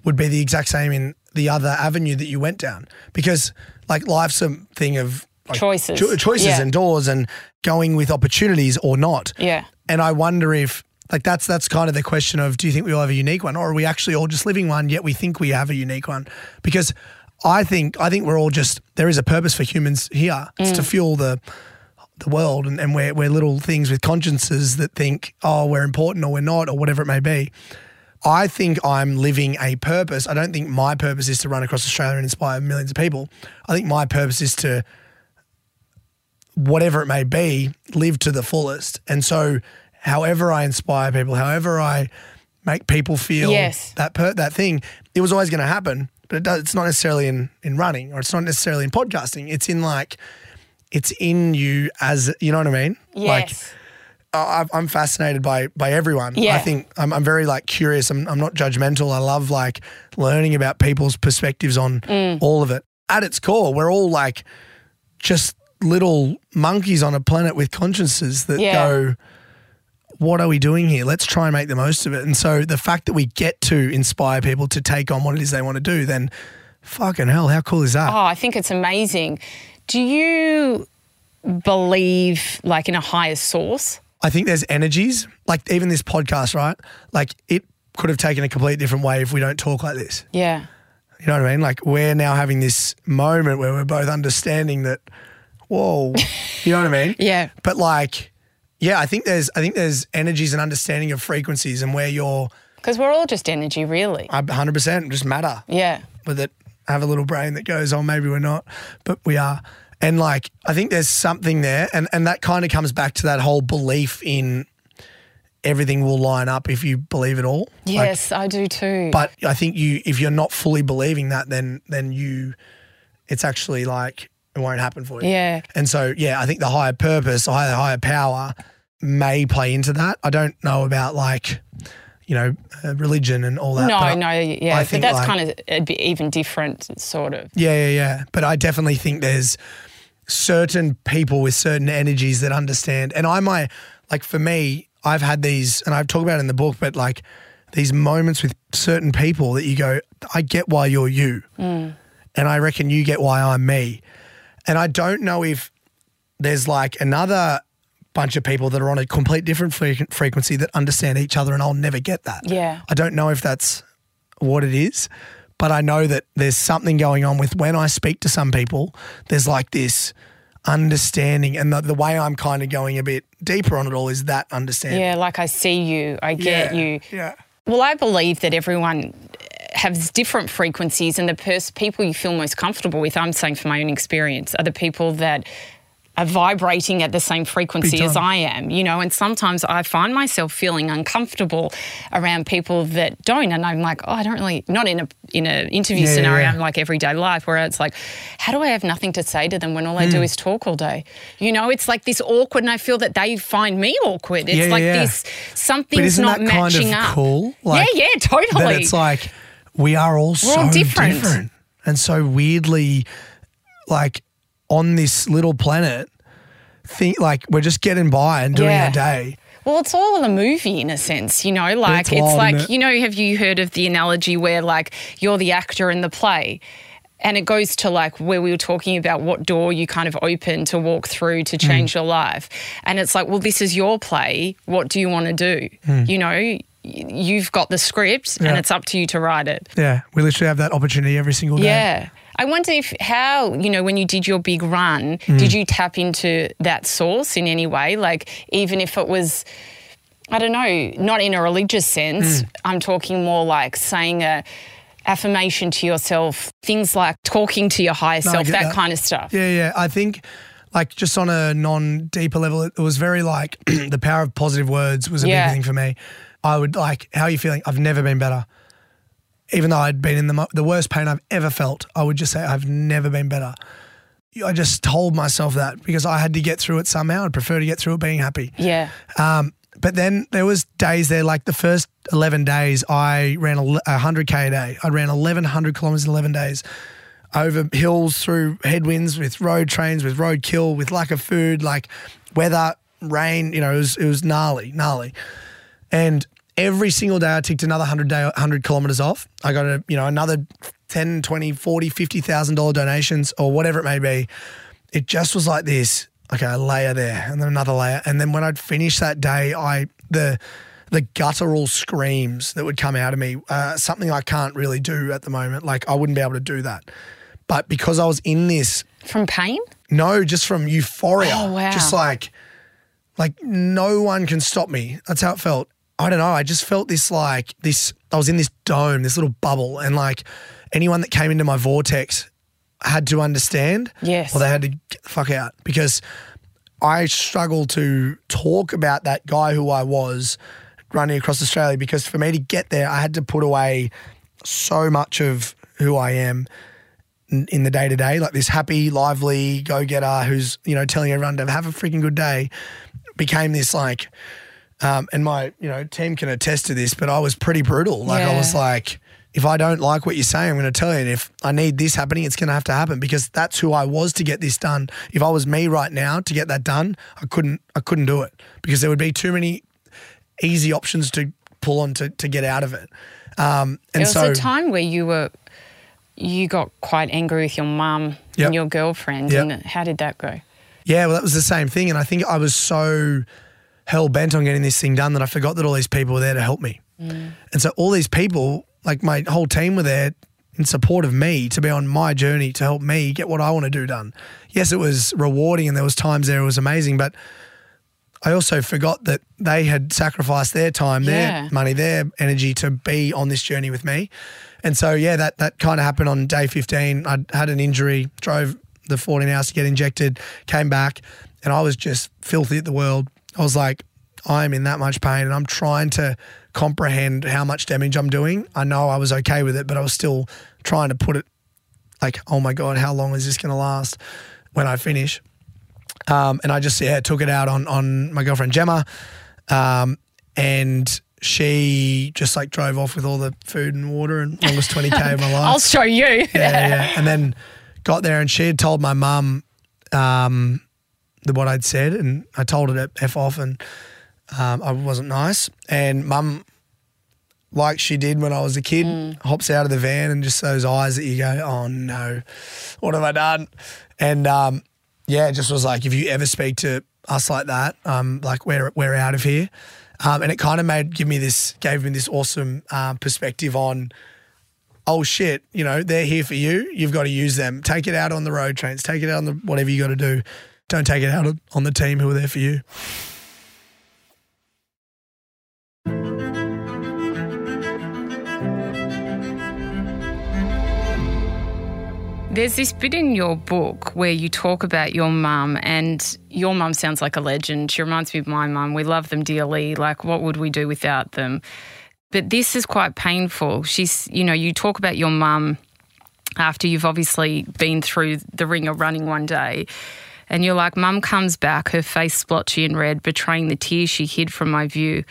would be the exact same in the other avenue that you went down. Because like life's a thing of like, Choices. cho- choices Yeah. and doors and going with opportunities or not. Yeah. And I wonder if. Like that's that's kind of the question of do you think we all have a unique one or are we actually all just living one yet we think we have a unique one because I think I think we're all just there is a purpose for humans here it's Mm. to fuel the the world and, and we're, we're little things with consciences that think, oh, we're important or we're not or whatever it may be. I think I'm living a purpose. I don't think my purpose is to run across Australia and inspire millions of people. I think my purpose is to, whatever it may be, live to the fullest. And so, however I inspire people, however I make people feel Yes. that per, that thing. It was always going to happen, but it does, it's not necessarily in in running or it's not necessarily in podcasting. It's in like it's in you as you know what I mean. Like Yes. I- I'm fascinated by by everyone. Yeah. I think I'm, I'm very like curious. I'm, I'm not judgmental. I love like learning about people's perspectives on Mm. all of it. At its core, we're all like just little monkeys on a planet with consciences that Yeah. go, "What are we doing here? Let's try and make the most of it." And so the fact that we get to inspire people to take on what it is they want to do, then fucking hell, how cool is that? Oh, I think it's amazing. Do you believe like in a higher source? I think there's energies, like even this podcast, right? Like it could have taken a complete different way if we don't talk like this. Yeah. You know what I mean? Like we're now having this moment where we're both understanding that, whoa, *laughs* you know what I mean? Yeah. But like, yeah, I think there's I think there's energies and understanding of frequencies and where you're Because we're all just energy, really. I 100% just matter Yeah. with it. I have a little brain that goes, oh, maybe we're not, but we are. And like, I think there's something there, and and that kind of comes back to that whole belief in everything will line up if you believe it all. Like, Yes, I do too. but I think you, if you're not fully believing that, then then you, it's actually like it won't happen for you. Yeah. And so yeah, I think the higher purpose, the higher higher power, may play into that. I don't know about like, you know, uh, religion and all that. no, but I- no, yeah. I But think that's like- kind of a bit even different, sort of. Yeah, yeah, yeah. But I definitely think there's certain people with certain energies that understand. And I might, like for me, I've had these, and I've talked about it in the book, but like these moments with certain people that you go, I get why you're you. And I reckon you get why I'm me. And I don't know if there's like another bunch of people that are on a complete different frequency that understand each other, and I'll never get that. Yeah. I don't know if that's what it is, but I know that there's something going on with when I speak to some people, there's like this understanding. And the, the way I'm kind of going a bit deeper on it all is that understanding. Yeah, like I see you, I get Yeah, you. Yeah. Well, I believe that everyone has different frequencies, and the pers- people you feel most comfortable with, I'm saying from my own experience, are the people that are vibrating at the same frequency as. I am, you know, and sometimes I find myself feeling uncomfortable around people that don't. And I'm like, oh, I don't really, not in a in an interview Yeah, yeah, scenario, yeah. I'm like everyday life where it's like, how do I have nothing to say to them when all I do Hmm. is talk all day? You know, it's like this awkward, and I feel that they find me awkward. It's Yeah, yeah, like yeah. this something's not that kind matching of up. cool? yeah, yeah, totally. That it's like we are all so all different. different. and so weirdly, like on this little planet, think like we're just getting by and doing Yeah. our day. Well, it's all a movie in a sense, you know, like It's like, it? you know, have you heard of the analogy where like you're the actor in the play? And it goes to like where we were talking about what door you kind of open to walk through to mm. change your life. And it's like, well, this is your play. What do you want to do? Mm. You know, you've got the script Yeah. and it's up to you to write it. Yeah, we literally have that opportunity every single day. Yeah. I wonder if how, you know, when you did your big run, Mm. did you tap into that source in any way? Like, even if it was, I don't know, not in a religious sense, Mm. I'm talking more like saying a affirmation to yourself, things like talking to your higher No, self, that, that. kind of stuff. Yeah, yeah. I think like just on a non deeper level, it was very like *clears throat* the power of positive words was a Yeah. big thing for me. I would like, how are you feeling? I've never been better. Even though I'd been in the, the worst pain I've ever felt, I would just say, I've never been better. I just told myself that because I had to get through it somehow. I'd prefer to get through it being happy. Yeah. Um, but then there was days there, like the first 11 days, I ran a, a 100K a day. I ran 1,100 kilometers in 11 days over hills, through headwinds, with road trains, with road kill, with lack of food, like weather, rain, you know, it was, it was gnarly, gnarly. And every single day I ticked another 100 day 100 kilometers off. I got a, you know, another 10, 20, 40, 50,000 dollar donations or whatever it may be. It just was like this, okay, a layer there and then another layer. And then when I'd finish that day, I the the guttural screams that would come out of me, uh, something I can't really do at the moment. Like I wouldn't be able to do that. But because I was in this From pain? no, just from euphoria. Oh, wow. Just like, like no one can stop me. That's how it felt. I don't know. I just felt this like this. I was in this dome, this little bubble, and like anyone that came into my vortex had to understand. Yes. Or they had to get the fuck out because I struggle to talk about that guy who I was running across Australia because for me to get there, I had to put away so much of who I am in, in the day to day, like this happy, lively go getter who's you know telling everyone to have a freaking good day, became this like, um, and my you know team can attest to this, but I was pretty brutal. Like I was like. If I don't like what you say, I'm going to tell you. And if I need this happening, it's going to have to happen because that's who I was to get this done. If I was me right now to get that done, I couldn't. I couldn't do it because there would be too many easy options to pull on to, to get out of it. Um, and There was so a time where you were, you got quite angry with your mum Yep. and your girlfriend. Yep. And how did that go? Yeah, well, that was the same thing. And I think I was so hell bent on getting this thing done that I forgot that all these people were there to help me. Mm. And so all these people, like my whole team, were there in support of me to be on my journey to help me get what I want to do done. Yes, it was rewarding and there was times there it was amazing, but I also forgot that they had sacrificed their time, Yeah. their money, their energy to be on this journey with me. And so, yeah, that, that kind of happened on day 15. I had an injury, drove the 14 hours to get injected, came back, and I was just filthy at the world. I was like, I'm in that much pain and I'm trying to comprehend how much damage I'm doing. I know I was okay with it, but I was still trying to put it like, oh my God, how long is this going to last when I finish? Um, and I just yeah took it out on on my girlfriend Gemma, um, and she just like drove off with all the food and water and longest twenty k of my *laughs* life. I'll show you. yeah, yeah. And then got there and she had told my mum um, what I'd said, and I told her to f off, and um, I wasn't nice. And mum, like she did when I was a kid, hops out of the van and just those eyes that you go, oh no, what have I done? And um, yeah, it just was like, if you ever speak to us like that, um, like we're we're out of here. Um, and it kind of made give me this gave me this awesome um, perspective on oh shit, you know, they're here for you. You've got to use them. Take it out on the road trains. Take it out on the whatever you got to do. Don't take it out on- the team who are there for you. There's this bit in your book where you talk about your mum, and your mum sounds like a legend. She reminds me of my mum. We love them dearly. Like, what would we do without them? But this is quite painful. She's, you know, you talk about your mum after you've obviously been through the ring of running one day. And you're like, Mum comes back, her face splotchy and red, betraying the tears she hid from my view.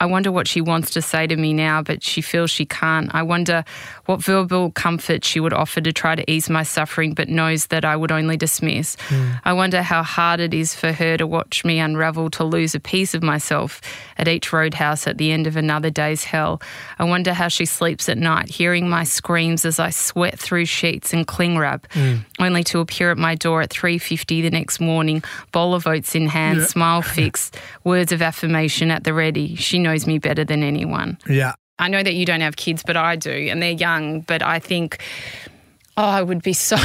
I wonder what she wants to say to me now, but she feels she can't. I wonder what verbal comfort she would offer to try to ease my suffering, but knows that I would only dismiss. Hmm. I wonder how hard it is for her to watch me unravel, to lose a piece of myself at each roadhouse at the end of another day's hell. I wonder how she sleeps at night, hearing my screams as I sweat through sheets and cling wrap, hmm. only to appear at my door at 3.50 the next morning, bowl of oats in hand, smile fixed, words of affirmation at the ready. She knows me better than anyone. Yeah. I know that you don't have kids, but I do, and they're young. But I think, oh, I would be *laughs* so,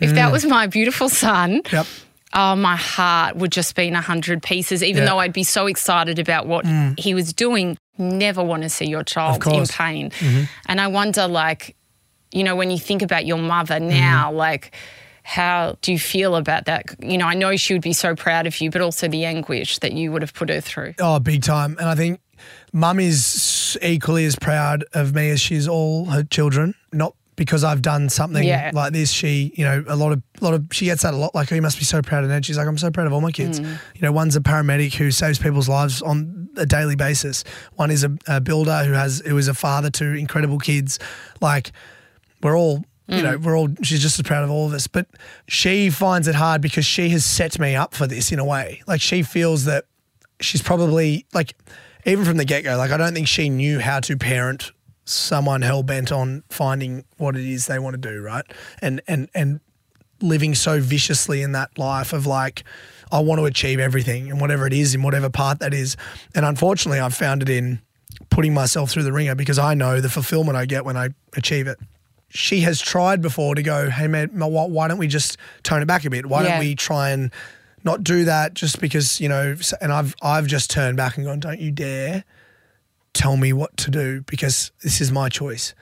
if that mm. was my beautiful son, Yep. oh, my heart would just be in a hundred pieces, even Yeah. though I'd be so excited about what mm. he was doing. Never want to see your child in pain. Mm-hmm. And I wonder, like, you know, when you think about your mother mm-hmm. now, like, how do you feel about that? You know, I know she would be so proud of you, but also the anguish that you would have put her through. Oh, big time. And I think mum is equally as proud of me as she is all her children. Not because I've done something Yeah. like this. She, you know, a lot of, a lot of, she gets that a lot. Like, oh, you must be so proud of Nedd. She's like, I'm so proud of all my kids. Mm. You know, one's a paramedic who saves people's lives on a daily basis. One is a, a builder who has, who is a father to incredible kids. Like, we're all, you know, we're all, she's just as proud of all of us. But she finds it hard because she has set me up for this in a way. Like, she feels that she's probably, like, even from the get go, like, I don't think she knew how to parent someone hell bent on finding what it is they want to do, right? And, and, and, living so viciously in that life of like, I want to achieve everything and whatever it is in whatever part that is. And unfortunately, I've found it in putting myself through the ringer because I know the fulfillment I get when I achieve it. She has tried before to go, hey man, why don't we just tone it back a bit? Why Yeah. don't we try and not do that just because you know? And I've I've just turned back and gone, don't you dare tell me what to do because this is my choice,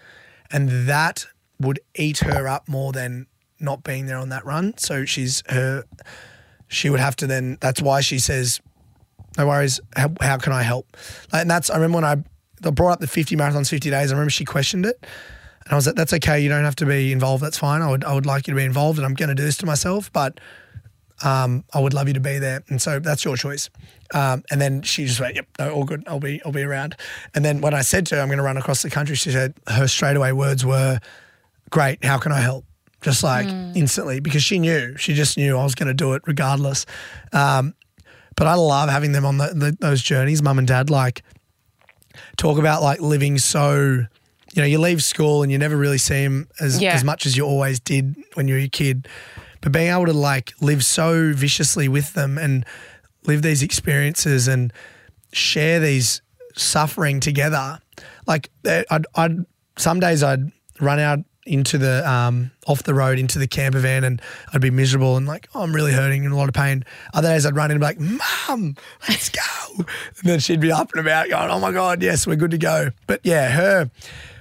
and that would eat her up more than not being there on that run. So she's her. She would have to then. That's why she says no worries. How, how can I help? Like, and that's I remember when I I brought up the 50 marathons, 50 days. I remember she questioned it, and I was like, "That's okay. You don't have to be involved. That's fine. I would I would like you to be involved, and I'm going to do this to myself, but um, I would love you to be there. And so that's your choice. Um, and then she just went, "Yep, no, all good. I'll be I'll be around." And then when I said to her, "I'm going to run across the country," she said her straightaway words were, "Great. How can I help?" Just like instantly because she knew she just knew I was going to do it regardless. Um, but I love having them on the, the, those journeys, mum and dad. Like talk about like living so. You know, you leave school and you never really see them as, Yeah. as much as you always did when you were a kid. But being able to like live so viciously with them and live these experiences and share these suffering together, like eh, I'd, I'd some days I'd run out into the um, off the road into the camper van and I'd be miserable and like oh, I'm really hurting and a lot of pain. Other days I'd run in and be like, "Mum, let's go," and then she'd be up and about going, "Oh my god, yes, we're good to go." But yeah, her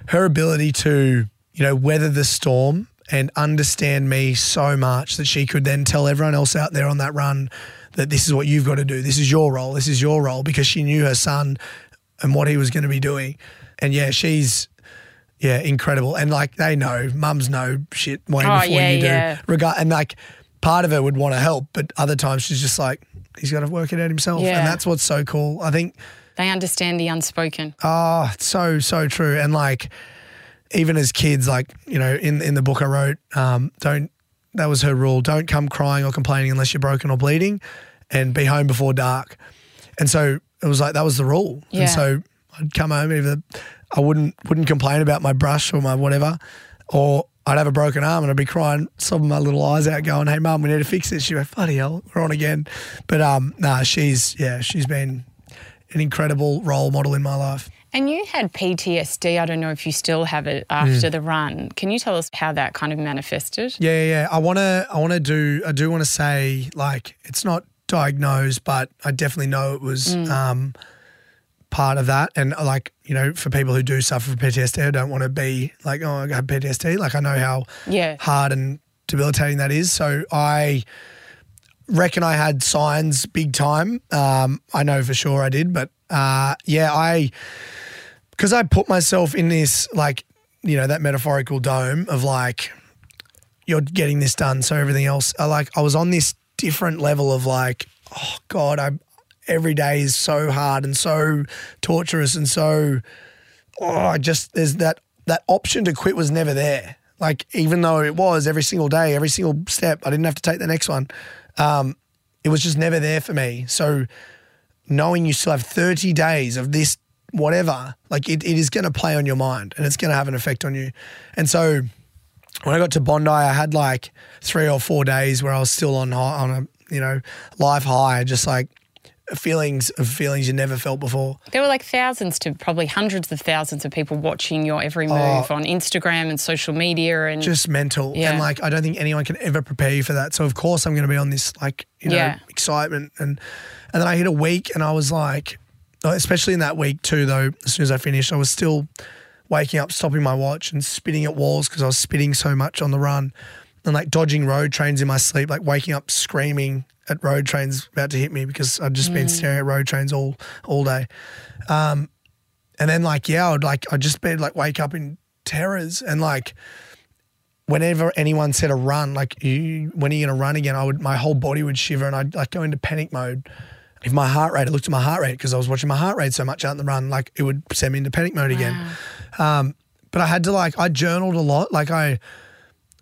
her ability to you know weather the storm and understand me so much that she could then tell everyone else out there on that run that this is what you've got to do. This is your role. This is your role because she knew her son and what he was going to be doing. And yeah, she's yeah, incredible. And like they know, mums know shit way Oh, before yeah, you do. yeah. Regard and like part of her would want to help, but other times she's just like, he's got to work it out himself. Yeah. And that's what's so cool. I think They understand the unspoken. Oh, it's so so true. And like, even as kids, like you know, in in the book I wrote, um, don't that was her rule: don't come crying or complaining unless you're broken or bleeding, and be home before dark. And so it was like that was the rule. Yeah. And so I'd come home either I wouldn't wouldn't complain about my brush or my whatever, or I'd have a broken arm and I'd be crying, sobbing my little eyes out, going, "Hey, mum, we need to fix this." She went, "Bloody hell, we're on again." But um, nah, she's yeah, she's been an incredible role model in my life. And you had PTSD. I don't know if you still have it after Mm. the run. Can you tell us how that kind of manifested? Yeah, yeah, yeah. I want to. I want to do. I do want to say like it's not diagnosed, but I definitely know it was um, part of that. And uh, like you know, for people who do suffer from PTSD, I don't want to be like, oh, I have PTSD. Like I know how Yeah. hard and debilitating that is. So I reckon I had signs big time. Um, I know for sure I did, but uh, yeah, I because I put myself in this like you know that metaphorical dome of like you're getting this done, so everything else. I like I was on this different level of like, oh God, I every day is so hard and so torturous and so oh, I just there's that that option to quit was never there. Like even though it was every single day, every single step, I didn't have to take the next one. Um, it was just never there for me. So knowing you still have 30 days of this whatever, like it, it is going to play on your mind and it's going to have an effect on you. And so when I got to Bondi, I had like three or four days where I was still on high, on a you know life high, just like feelings of feelings you never felt before. There were like thousands to probably hundreds of thousands of people watching your every oh. move on Instagram and social media and Oh. just mental. Yeah. And like, I don't think anyone can ever prepare you for that. So of course I'm going to be on this like, you know, Yeah. excitement. And, and then I hit a week and I was like, especially in that week too, though, as soon as I finished, I was still waking up, stopping my watch and spitting at walls because I was spitting so much on the run and like dodging road trains in my sleep, like waking up screaming at road trains about to hit me because I'd just been staring at road trains all, all day. Um, and then like, yeah, I'd like, I'd just be like, wake up in terrors and like, whenever anyone said a run, like you, when are you going to run again? I would, my whole body would shiver and I'd like go into panic mode. If my heart rate, I looked at my heart rate because I was watching my heart rate so much out in the run, like it would send me into panic mode again. Um, but I had to like, I journaled a lot. Like I,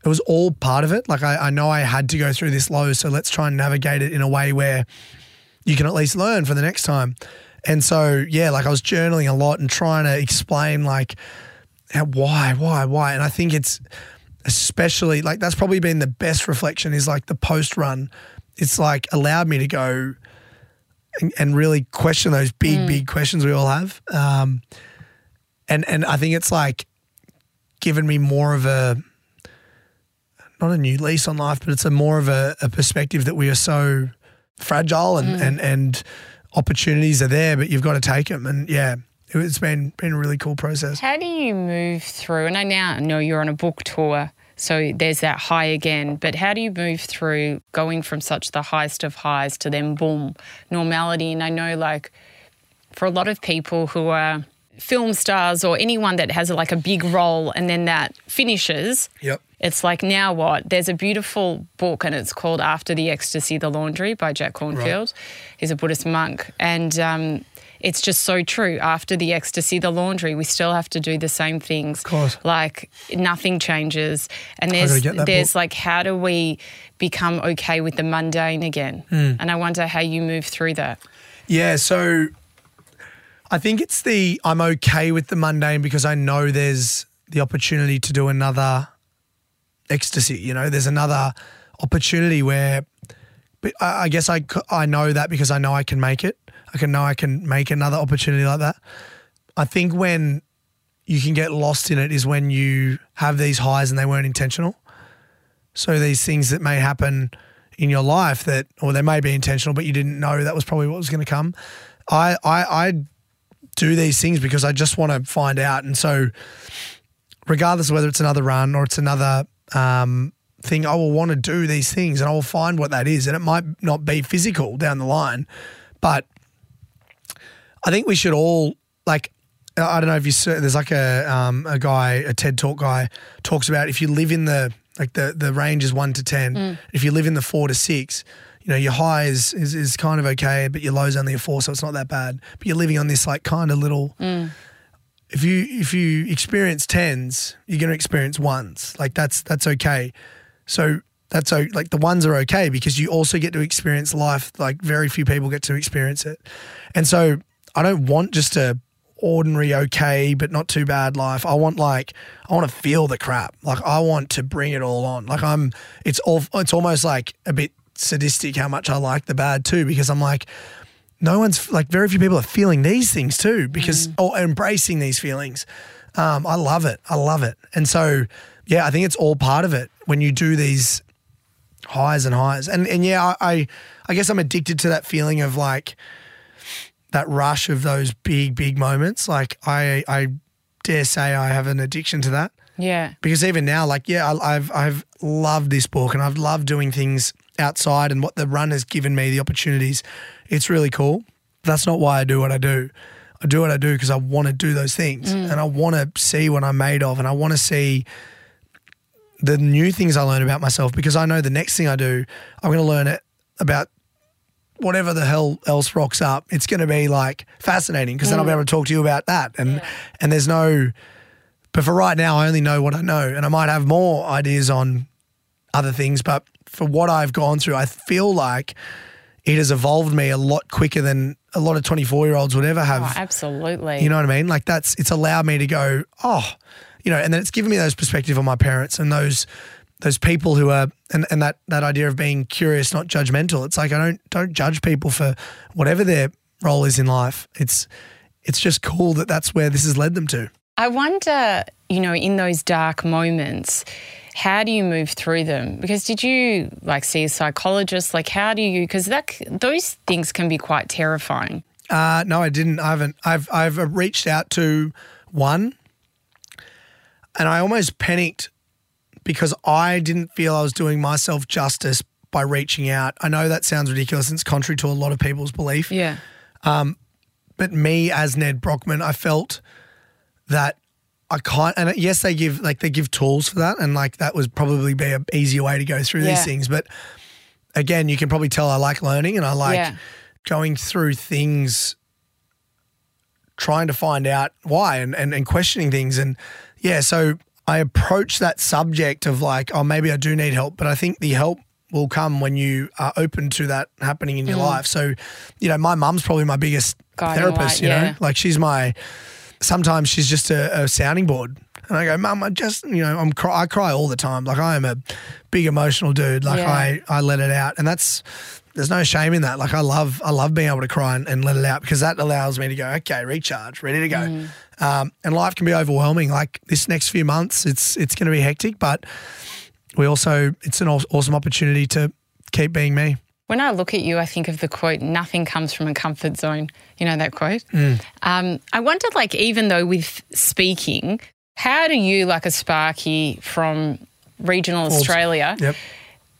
it was all part of it. Like I, I know I had to go through this low, so let's try and navigate it in a way where you can at least learn for the next time. And so yeah, like I was journaling a lot and trying to explain like how, why, why, why. And I think it's especially like that's probably been the best reflection is like the post run. It's like allowed me to go and, and really question those big, big questions we all have. Um, and and I think it's like given me more of a not a new lease on life, but it's a more of a, a perspective that we are so fragile and, and and opportunities are there, but you've got to take them. And yeah, it's been been a really cool process. How do you move through? And I now know you're on a book tour, So there's that high again. But how do you move through going from such the highest of highs to then boom, normality? And I know, like, for a lot of people who are film stars or anyone that has like a big role and then that finishes, Yep. it's like, now what? There's a beautiful book and it's called After the Ecstasy, The Laundry by Jack Kornfield. He's a Buddhist monk. And um, it's just so true. After the ecstasy, the laundry, we still have to do the same things. Of course. Like nothing changes. And there's there's book. like how do we become okay with the mundane again? Hmm. And I wonder how you move through that. Yeah, so I think it's the I'm okay with the mundane because I know there's the opportunity to do another ecstasy. You know, there's another opportunity where, but I, I guess I I know that because I know I can make it. I can know I can make another opportunity like that. I think when you can get lost in it is when you have these highs and they weren't intentional. So these things that may happen in your life that, or they may be intentional, but you didn't know that was probably what was going to come. I, I, I do these things because I just want to find out. And so, regardless of whether it's another run or it's another um, thing, I will want to do these things and I will find what that is. And it might not be physical down the line, but I think we should all like. I don't know if you saw, there's like a um, a guy, a TED Talk guy, talks about if you live in the like the the range is one to ten. If you live in the four to six, you know your high is, is is kind of okay, but your low is only a four, so it's not that bad. But you're living on this like kind of little. If you if you experience tens, you're going to experience ones. Like that's that's okay. So that's o- like the ones are okay because you also get to experience life like very few people get to experience it. And so I don't want just a ordinary okay but not too bad life. I want like I want to feel the crap. Like I want to bring it all on. Like I'm it's all it's almost like a bit sadistic how much I like the bad too because I'm like no one's like very few people are feeling these things too because or embracing these feelings. Um, I love it. I love it. And so yeah, I think it's all part of it when you do these highs and highs. And and yeah, I I, I guess I'm addicted to that feeling of like that rush of those big big moments. Like I I dare say I have an addiction to that Yeah. because even now, like yeah, I, I've I've loved this book and I've loved doing things outside and what the run has given me the opportunities. It's really cool. That's not why I do what I do. I do what I do because I want to do those things mm. and I want to see what I'm made of and I want to see the new things I learn about myself because I know the next thing I do, I'm going to learn it about whatever the hell else rocks up. It's going to be like fascinating because then I'll be mm. able to talk to you about that. And and there's no, but for right now, I only know what I know, and I might have more ideas on other things. But for what I've gone through, I feel like it has evolved me a lot quicker than a lot of 24 year olds would ever have. Oh, absolutely. You know what I mean? Like that's it's allowed me to go, oh, you know, and then it's given me those perspective on my parents and those those people who are and, and that that idea of being curious, not judgmental. It's like I don't don't judge people for whatever their role is in life. It's it's just cool that that's where this has led them to. I wonder, you know, in those dark moments, how do you move through them? Because did you like see a psychologist? Like, how do you? Because that those things can be quite terrifying. Uh, no, I didn't. I haven't. I've I've reached out to one, and I almost panicked because I didn't feel I was doing myself justice by reaching out. I know that sounds ridiculous and it's contrary to a lot of people's belief, Yeah. Um, but me as Nedd Brockmann, I felt that I can't. And yes, they give like they give tools for that, and like that would probably be an easier way to go through Yeah. these things. But again, you can probably tell I like learning and I like Yeah. going through things, trying to find out why and, and and questioning things. And yeah, so I approach that subject of like, oh, maybe I do need help, but I think the help will come when you are open to that happening in your life. So, you know, my mum's probably my biggest Mm. Guiding therapist, you know, yeah. like she's my, sometimes she's just a, a sounding board. And I go, Mum, I just, you know, I'm cry, I cry all the time. Like I am a big emotional dude. Like Yeah. I, I let it out, and that's there's no shame in that. Like I love, I love being able to cry and, and let it out because that allows me to go, okay, recharge, ready to go. Mm. Um, and life can be overwhelming. Like this next few months, it's it's going to be hectic, but we also, it's an awesome opportunity to keep being me. When I look at you, I think of the quote, nothing comes from a comfort zone. You know that quote? Um, I wondered, like, even though with speaking, how do you, like a Sparky from regional Australia, Yep.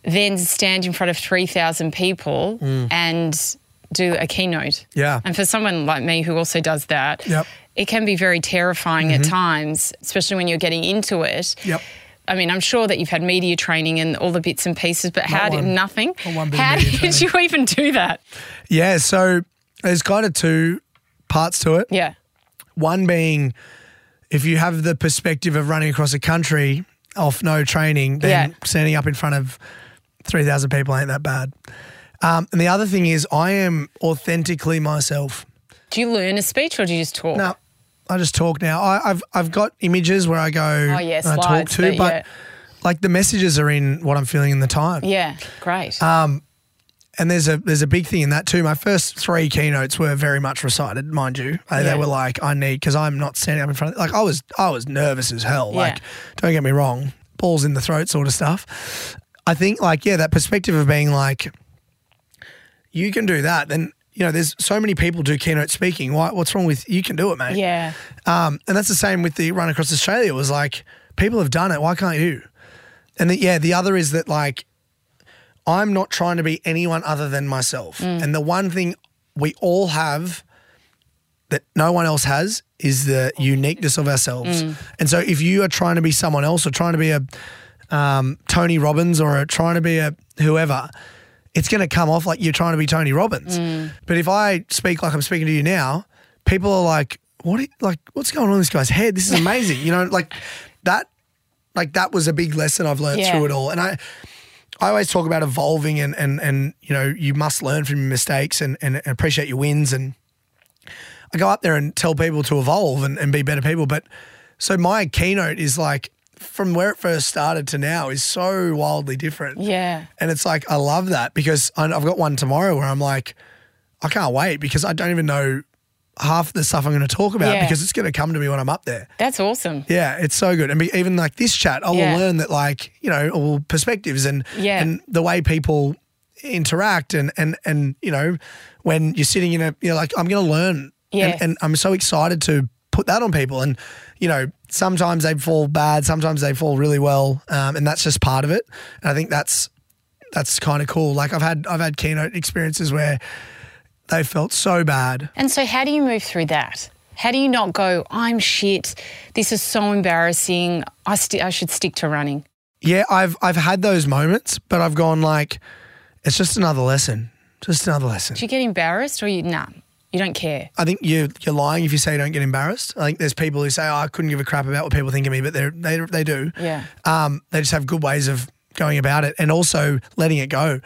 then stand in front of 3,000 people and do a keynote. Mm. Yeah. And for someone like me who also does that, Yep. It can be very terrifying at times, especially when you're getting into it. Yep. I mean, I'm sure that you've had media training and all the bits and pieces, but how did one. nothing? Not how did *laughs* you even do that? Yeah. So there's kind of two parts to it. Yeah. One being if you have the perspective of running across a country off no training, then Yeah. standing up in front of 3,000 people ain't that bad. Um, and the other thing is, I am authentically myself. Do you learn a speech or do you just talk? No, I just talk now. I, I've I've got images where I go Oh, yeah, and I talk to, but but yeah. like the messages are in what I'm feeling in the time. Yeah, great. Uh, And there's a there's a big thing in that too. My first three keynotes were very much recited, mind you. They, Yeah. they were like, I need because I'm not standing up in front. of Like I was I was nervous as hell. Yeah. Like don't get me wrong, balls in the throat sort of stuff. I think like yeah, that perspective of being like, you can do that. Then you know, there's so many people do keynote speaking. Why, what's wrong with you can do it, mate? yeah. Um, and that's the same with the run across Australia. It was like people have done it. Why can't you? And the, yeah, the other is that like I'm not trying to be anyone other than myself. And the one thing we all have that no one else has is the uniqueness of ourselves. And so if you are trying to be someone else or trying to be a um, Tony Robbins or a, trying to be a whoever, it's going to come off like you're trying to be Tony Robbins. Mm. But if I speak like I'm speaking to you now, people are like, "What? are- Like, what's going on in this guy's head? This is *laughs* amazing." you know, like that. Like that was a big lesson I've learned Yeah. through it all. And I, I always talk about evolving and and and you know you must learn from your mistakes and and, and appreciate your wins. And I go up there and tell people to evolve and, and be better people. But so my keynote is like from where it first started to now is so wildly different. Yeah. And it's like, I love that because I- I've got one tomorrow where I'm like, I can't wait because I don't even know half the stuff I'm going to talk about Yeah. because it's going to come to me when I'm up there. That's awesome. Yeah, it's so good. And be, even like this chat, I will Yeah. learn that like, you know, all perspectives and Yeah. and the way people interact and and and you know, when you're sitting in a you're like, I'm gonna learn. Yeah. And, and I'm so excited to put that on people. And, you know, sometimes they fall bad, sometimes they fall really well. Um, and that's just part of it. And I think that's that's kind of cool. Like I've had I've had keynote experiences where they felt so bad. And so, how do you move through that? How do you not go, I'm shit, this is so embarrassing, I, st- I should stick to running? Yeah, I've I've had those moments, but I've gone like, it's just another lesson. Just another lesson. Do you get embarrassed or you, nah, you don't care? I think you you're lying if you say you don't get embarrassed. I think there's people who say, "Oh, I couldn't give a crap about what people think of me," but they they they do. Yeah. Um, they just have good ways of going about it and also letting it go.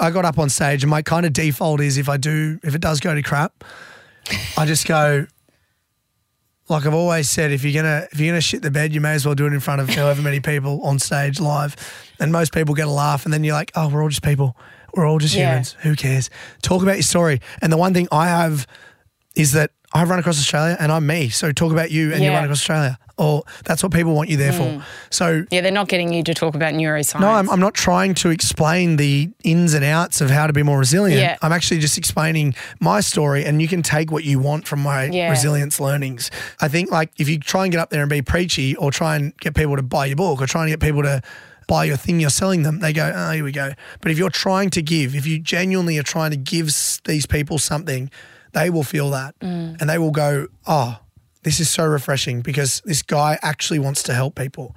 I got up on stage and my kind of default is if I do if it does go to crap, I just go. Like I've always said, if you're gonna if you're gonna shit the bed, you may as well do it in front of however many people on stage live, and most people get a laugh, and then you're like, oh, we're all just people, we're all just Yeah. humans. Who cares? Talk about your story. And the one thing I have is that I run across Australia and I'm me. So talk about you and you run across Australia. Or that's what people want you there Mm. for. So Yeah, they're not getting you to talk about neuroscience. no, I'm, I'm not trying to explain the ins and outs of how to be more resilient. Yeah. I'm actually just explaining my story, and you can take what you want from my Yeah. resilience learnings. I think, like, if you try and get up there and be preachy, or try and get people to buy your book, or try and get people to buy your thing you're selling them, they go, oh, here we go. But if you're trying to give, if you genuinely are trying to give these people something, they will feel that, Mm. and they will go, oh. This is so refreshing because this guy actually wants to help people.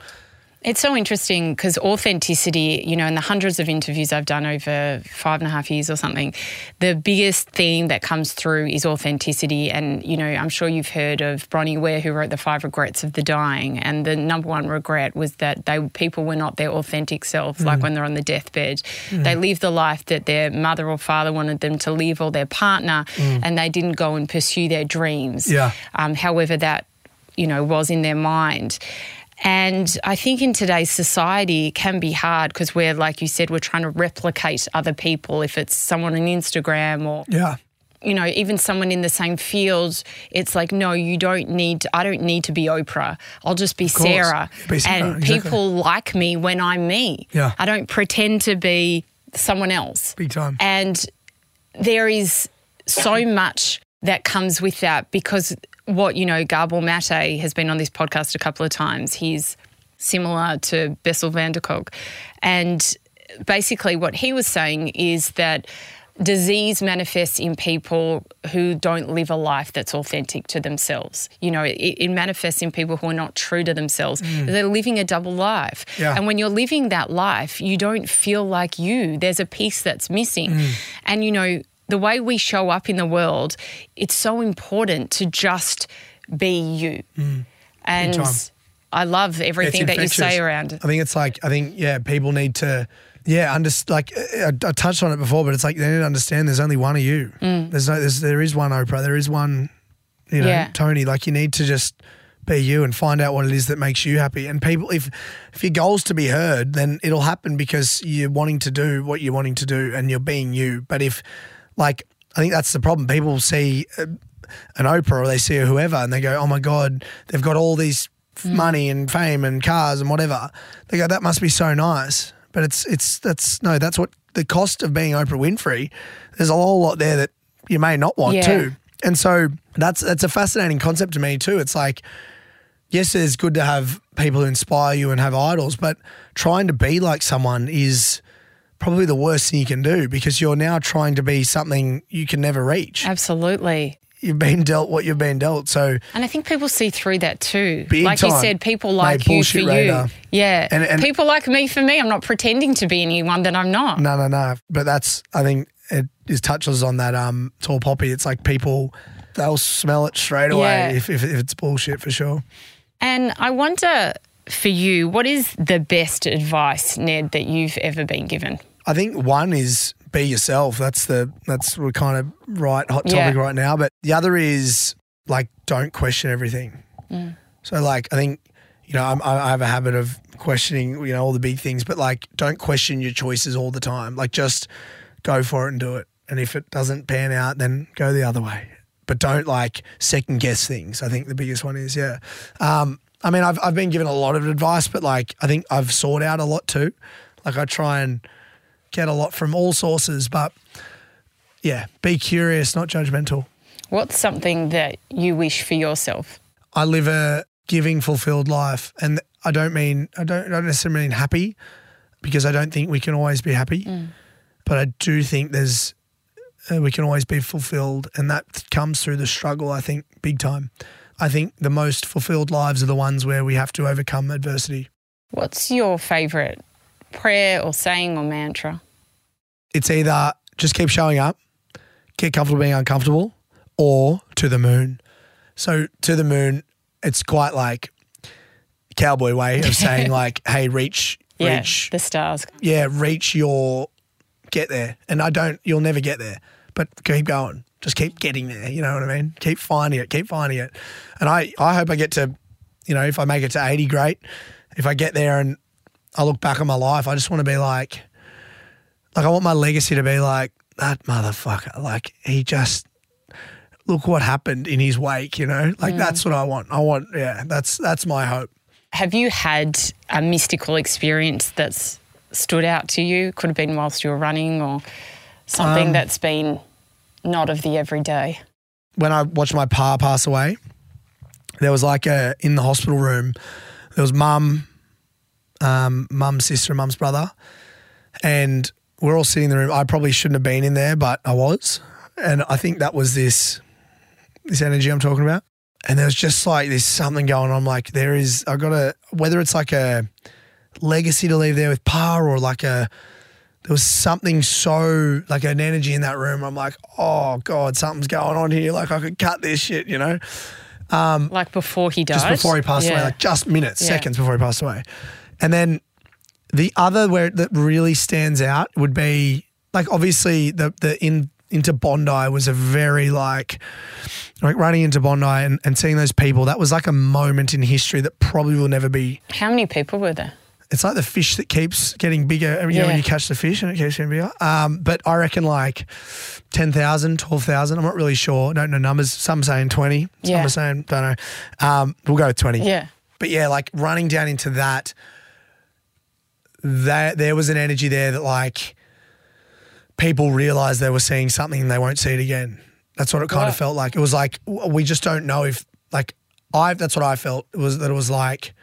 It's so interesting because authenticity, you know, in the hundreds of interviews I've done over five and a half years or something, the biggest theme that comes through is authenticity. And, you know, I'm sure you've heard of Bronnie Ware, who wrote The Five Regrets of the Dying. And the number one regret was that they people were not their authentic selves, like mm. when they're on the deathbed. Mm. They live the life that their mother or father wanted them to live or their partner, mm. and they didn't go and pursue their dreams. Yeah. Um, however, that you know, was in their mind. And I think in today's society it can be hard because we're, like you said, we're trying to replicate other people. If it's someone on Instagram or, Yeah. you know, even someone in the same field, it's like, no, you don't need, I don't need to be Oprah. I'll just be. Sarah. Be Sarah, and exactly. people like me when I'm me. Yeah. I don't pretend to be someone else. Big time. And there is so much that comes with that because what, you know, Gabor Mate has been on this podcast a couple of times. He's similar to Bessel van der Kolk. And basically, what he was saying is that disease manifests in people who don't live a life that's authentic to themselves. You know, it, it manifests in people who are not true to themselves. They're living a double life. Yeah. And when you're living that life, you don't feel like you. There's a piece that's missing. Mm. And, you know, the way we show up in the world, it's so important to just be you. Mm. And. I love everything that you say around it. I think it's like I think yeah, people need to yeah, under, like I, I touched on it before, but it's like they need to understand there's only one of you. Mm. There's no there's there is one Oprah, there is one you know Yeah. Tony. Like you need to just be you and find out what it is that makes you happy. And people, if if your goal's to be heard, then it'll happen because you're wanting to do what you're wanting to do and you're being you. But if like I think that's the problem. People see uh, an Oprah or they see a whoever and they go, oh my God, they've got all these f- money and fame and cars and whatever. They go, that must be so nice. But it's, it's, that's, no, that's what the cost of being Oprah Winfrey. There's a whole lot there that you may not want Yeah. too. And so that's, that's a fascinating concept to me too. It's like, yes, it's good to have people who inspire you and have idols, but trying to be like someone is probably the worst thing you can do because you're now trying to be something you can never reach Absolutely. you've been dealt what you've been dealt. So And I think people see through that too. Like you said, people Mate, like you for bullshit you. Yeah. And- and- people like me for me. I'm not pretending to be anyone that I'm not. no, no, no. But that's I think it is touches on that um tall poppy. It's like people they'll smell it straight away Yeah. if, if, if it's bullshit for sure. And I wonder for you, what is the best advice, Nedd, that you've ever been given? I think one is be yourself. That's the that's what kind of right hot topic Yeah. right now. But the other is like don't question everything. Mm. So like I think you know I'm, I have a habit of questioning you know all the big things, but like don't question your choices all the time. Like just go for it and do it. And if it doesn't pan out, then go the other way. But don't like second guess things. I think the biggest one is yeah. Um, I mean I've I've been given a lot of advice, but like I think I've sought out a lot too. Like I try and get a lot from all sources, but yeah, be curious, not judgmental. What's something that you wish for yourself? I live a giving, fulfilled life, and I don't mean I don't, I don't necessarily mean happy, because I don't think we can always be happy, but I do think there's uh, we can always be fulfilled, and that comes through the struggle. I think big time. I think the most fulfilled lives are the ones where we have to overcome adversity. What's your favourite prayer or saying or mantra? It's either just keep showing up, get comfortable being uncomfortable, or to the moon. So to the moon, it's quite like cowboy way of saying *laughs* like, hey, reach, Yeah, reach, the stars. yeah, reach your, get there. And I don't, you'll never get there, but keep going. Just keep getting there. You know what I mean? Keep finding it. Keep finding it. And I, I hope I get to, you know, if I make it to 80, great. If I get there and I look back on my life, I just want to be like, like I want my legacy to be like that motherfucker. Like he just look what happened in his wake. You know, like that's what I want. I want, yeah, that's that's my hope. Have you had a mystical experience that's stood out to you? Could have been whilst you were running or something Um, that's been not of the everyday. when I watched my pa pass away, there was like a in the hospital room. There was mum, um, mum's sister, and mum's brother, and we're all sitting in the room. I probably shouldn't have been in there, but I was, and I think that was this this energy I'm talking about. And there was just like there's something going on. Like there is, I got to whether it's like a legacy to leave there with pa or like a there was something so like an energy in that room. I'm like, oh god, something's going on here. Like I could cut this shit, you know. Like before he died? Just before he passed away, like just minutes, Yeah. seconds before he passed away. And then the other where that really stands out would be like obviously the the in into Bondi was a very like like running into Bondi and, and seeing those people. That was like a moment in history that probably will never be How many people were there? it's like the fish that keeps getting bigger every year when you catch the fish and it keeps getting bigger. Um, but I reckon like 10,000, 12,000. I'm not really sure. Don't know numbers. Some saying 20. Some Yeah. are saying, don't know. Um, we'll go with 20. Yeah. But yeah, like running down into that, that there was an energy there that like people realized they were seeing something and they won't see it again. That's what it kind Right. of felt like. It was like we just don't know if like I. That's what I felt. It was that it was like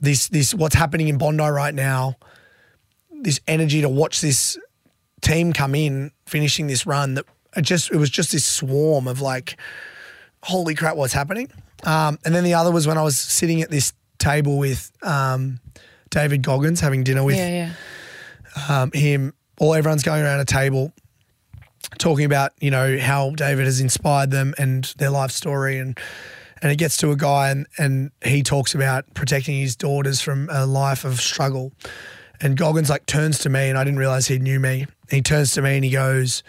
this this what's happening in Bondi right now, this energy to watch this team come in, finishing this run that it just it was just this swarm of like, holy crap, what's happening? Um, and then the other was when I was sitting at this table with um, David Goggins having dinner with Yeah, yeah. um, him. All everyone's going around a table talking about you know how David has inspired them and their life story and and it gets to a guy and and he talks about protecting his daughters from a life of struggle and Goggins like turns to me and I didn't realize he knew me he turns to me and he goes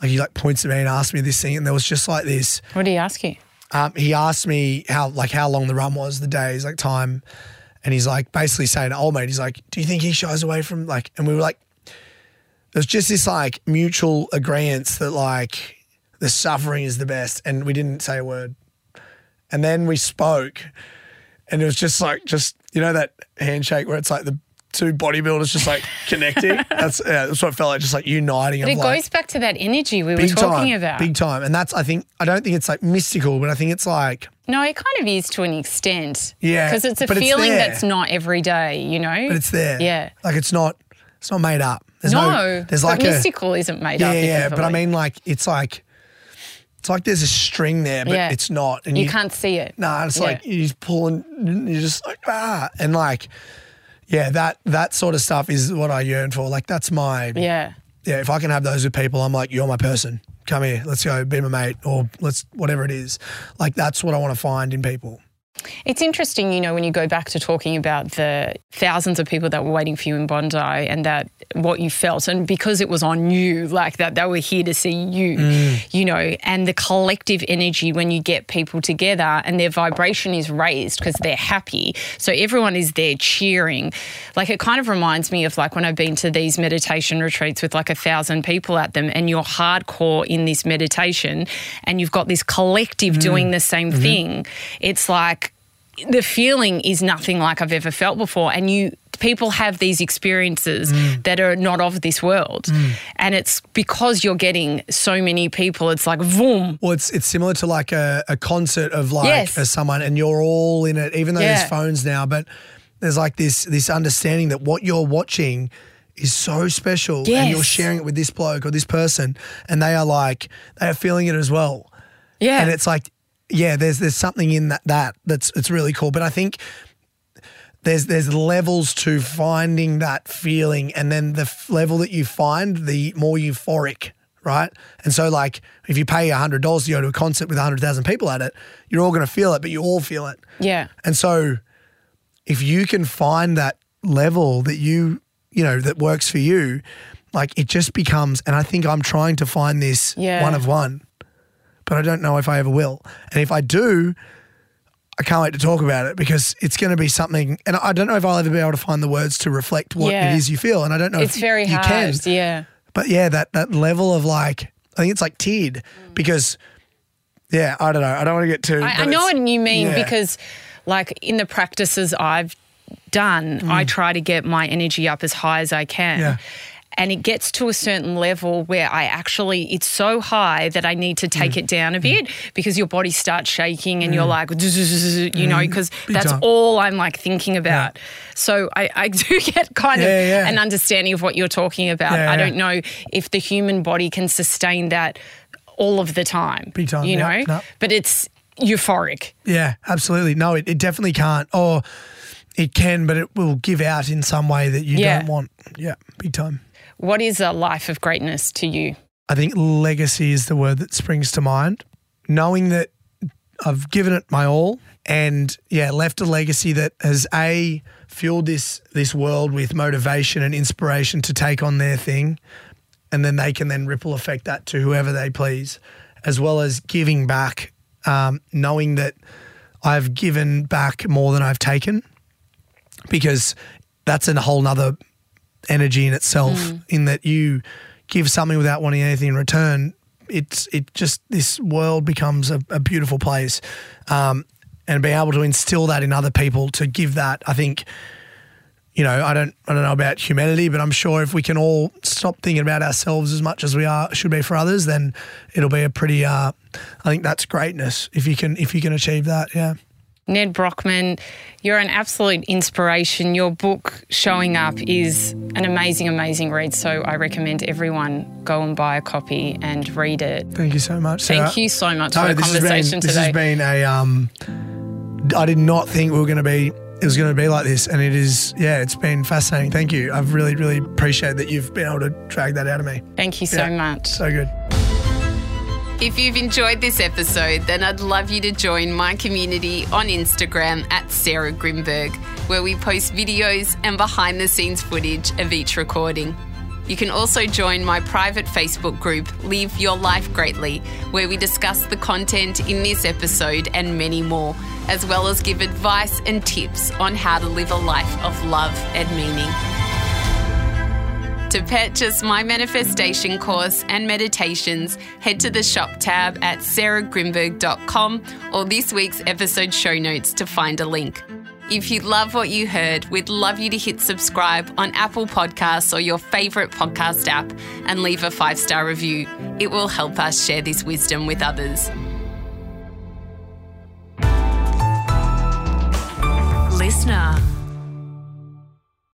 like he like points at me and asks me this thing and there was just like this What do you ask you? um, he asked me how like how long the run was, the days, like time, and he's like basically saying to old mate, he's like, "Do you think he shies away from like?" And we were like, there's just this like mutual agreement that like the suffering is the best, and we didn't say a word, and then we spoke, and it was just like just you know that handshake where it's like the two bodybuilders just like *laughs* connecting. that's yeah, that's what it felt like, just like uniting. But it like, goes back to that energy we were talking time, about. big time, and that's I think I don't think it's like mystical, but I think it's like. No, it kind of is to an extent. Yeah, Because it's a it's feeling there. that's not every day, you know? but it's there. Yeah. Like it's not it's not made up. There's no, no, there's like a mystical isn't made yeah, up. yeah, yeah. But I mean like it's like it's like there's a string there, but Yeah. it's not. And you, can't see it. Nah, it's Yeah. like you're pulling you're just like ah and like yeah, that that sort of stuff is what I yearn for. Like that's my Yeah. Yeah, if I can have those with people, I'm like, you're my person. Come here, let's go, be my mate, or let's whatever it is. Like that's what I want to find in people. It's interesting, you know, when you go back to talking about the thousands of people that were waiting for you in Bondi and that what you felt, and because it was on you, like that, they were here to see you, Mm. you know, and the collective energy when you get people together and their vibration is raised because they're happy. So everyone is there cheering. Like it kind of reminds me of like when I've been to these meditation retreats with like a thousand people at them and you're hardcore in this meditation and you've got this collective doing the same thing. It's like, the feeling is nothing like I've ever felt before. And you people have these experiences mm. that are not of this world. Mm. And it's because you're getting so many people, it's like boom. Well, it's it's similar to like a, a concert of like Yes. someone, and you're all in it, even though Yeah. there's phones now. But there's like this this understanding that what you're watching is so special, and you're sharing it with this bloke or this person, and they are like they are feeling it as well. Yeah. And it's like, yeah, there's there's something in that that that's it's really cool. But I think there's there's levels to finding that feeling, and then the f- level that you find, the more euphoric, right? And so, like, if you pay hundred dollars to go to a concert with hundred thousand people at it, you're all going to feel it, but you all feel it. yeah. And so, if you can find that level that you, you know, that works for you, like it just becomes, and I think I'm trying to find this Yeah. one of one, but I don't know if I ever will. And if I do, I can't wait to talk about it because it's going to be something, and I don't know if I'll ever be able to find the words to reflect what Yeah. it is you feel. And I don't know if It's if very you hard. can. Yeah. But yeah, that that level of like, I think it's like tiered because, yeah, I don't know. I don't want to get too. I, I know what you mean yeah. because, like, in the practices I've done, I try to get my energy up as high as I can. Mm. Yeah. And it gets to a certain level where I actually, it's so high that I need to take Mm. it down a bit because your body starts shaking and you're like, you know, because Mm. That's time. all I'm like thinking about. So I, I do *laughs* get kind of Yeah, an understanding of what you're talking about. I don't know if the human body can sustain that all of the time. Time, You know? no. But it's euphoric. Yeah, absolutely. No, it, it definitely can't. Or it can, but it will give out in some way that you Yeah. don't want. Yeah, big time. What is a life of greatness to you? I think legacy is the word that springs to mind. Knowing that I've given it my all and yeah, left a legacy that has a fueled this this world with motivation and inspiration to take on their thing and then they can then ripple effect that to whoever they please, as well as giving back, um, knowing that I've given back more than I've taken, because that's in a whole nother energy in itself. In that you give something without wanting anything in return, it's it just this world becomes a, a beautiful place, um, and being able to instill that in other people to give that, I think you know, I don't, I don't know about humanity, but I'm sure if we can all stop thinking about ourselves as much as we are should be for others, then it'll be a pretty. Uh, I think that's greatness if you can if you can achieve that. Yeah. Nedd Brockmann, you're an absolute inspiration. Your book, Showing Up, is an amazing, amazing read. So I recommend everyone go and buy a copy and read it. Thank you so much. Thank you so much No, for the this conversation been, today. This has been a. Um, I did not think we were going to be. It was going to be like this, and it is. Yeah, it's been fascinating. Thank you. I've really, really appreciate that you've been able to drag that out of me. Thank you so Yeah. much. So good. If you've enjoyed this episode, then I'd love you to join my community on Instagram at Sarah Grynberg, where we post videos and behind the scenes footage of each recording. You can also join my private Facebook group, Live Your Life Greatly, where we discuss the content in this episode and many more, as well as give advice and tips on how to live a life of love and meaning. To purchase my manifestation course and meditations, head to the shop tab at sarahgrynberg.com or this week's episode show notes to find a link. If you love what you heard, we'd love you to hit subscribe on Apple Podcasts or your favourite podcast app and leave a five star review. It will help us share this wisdom with others. Listener.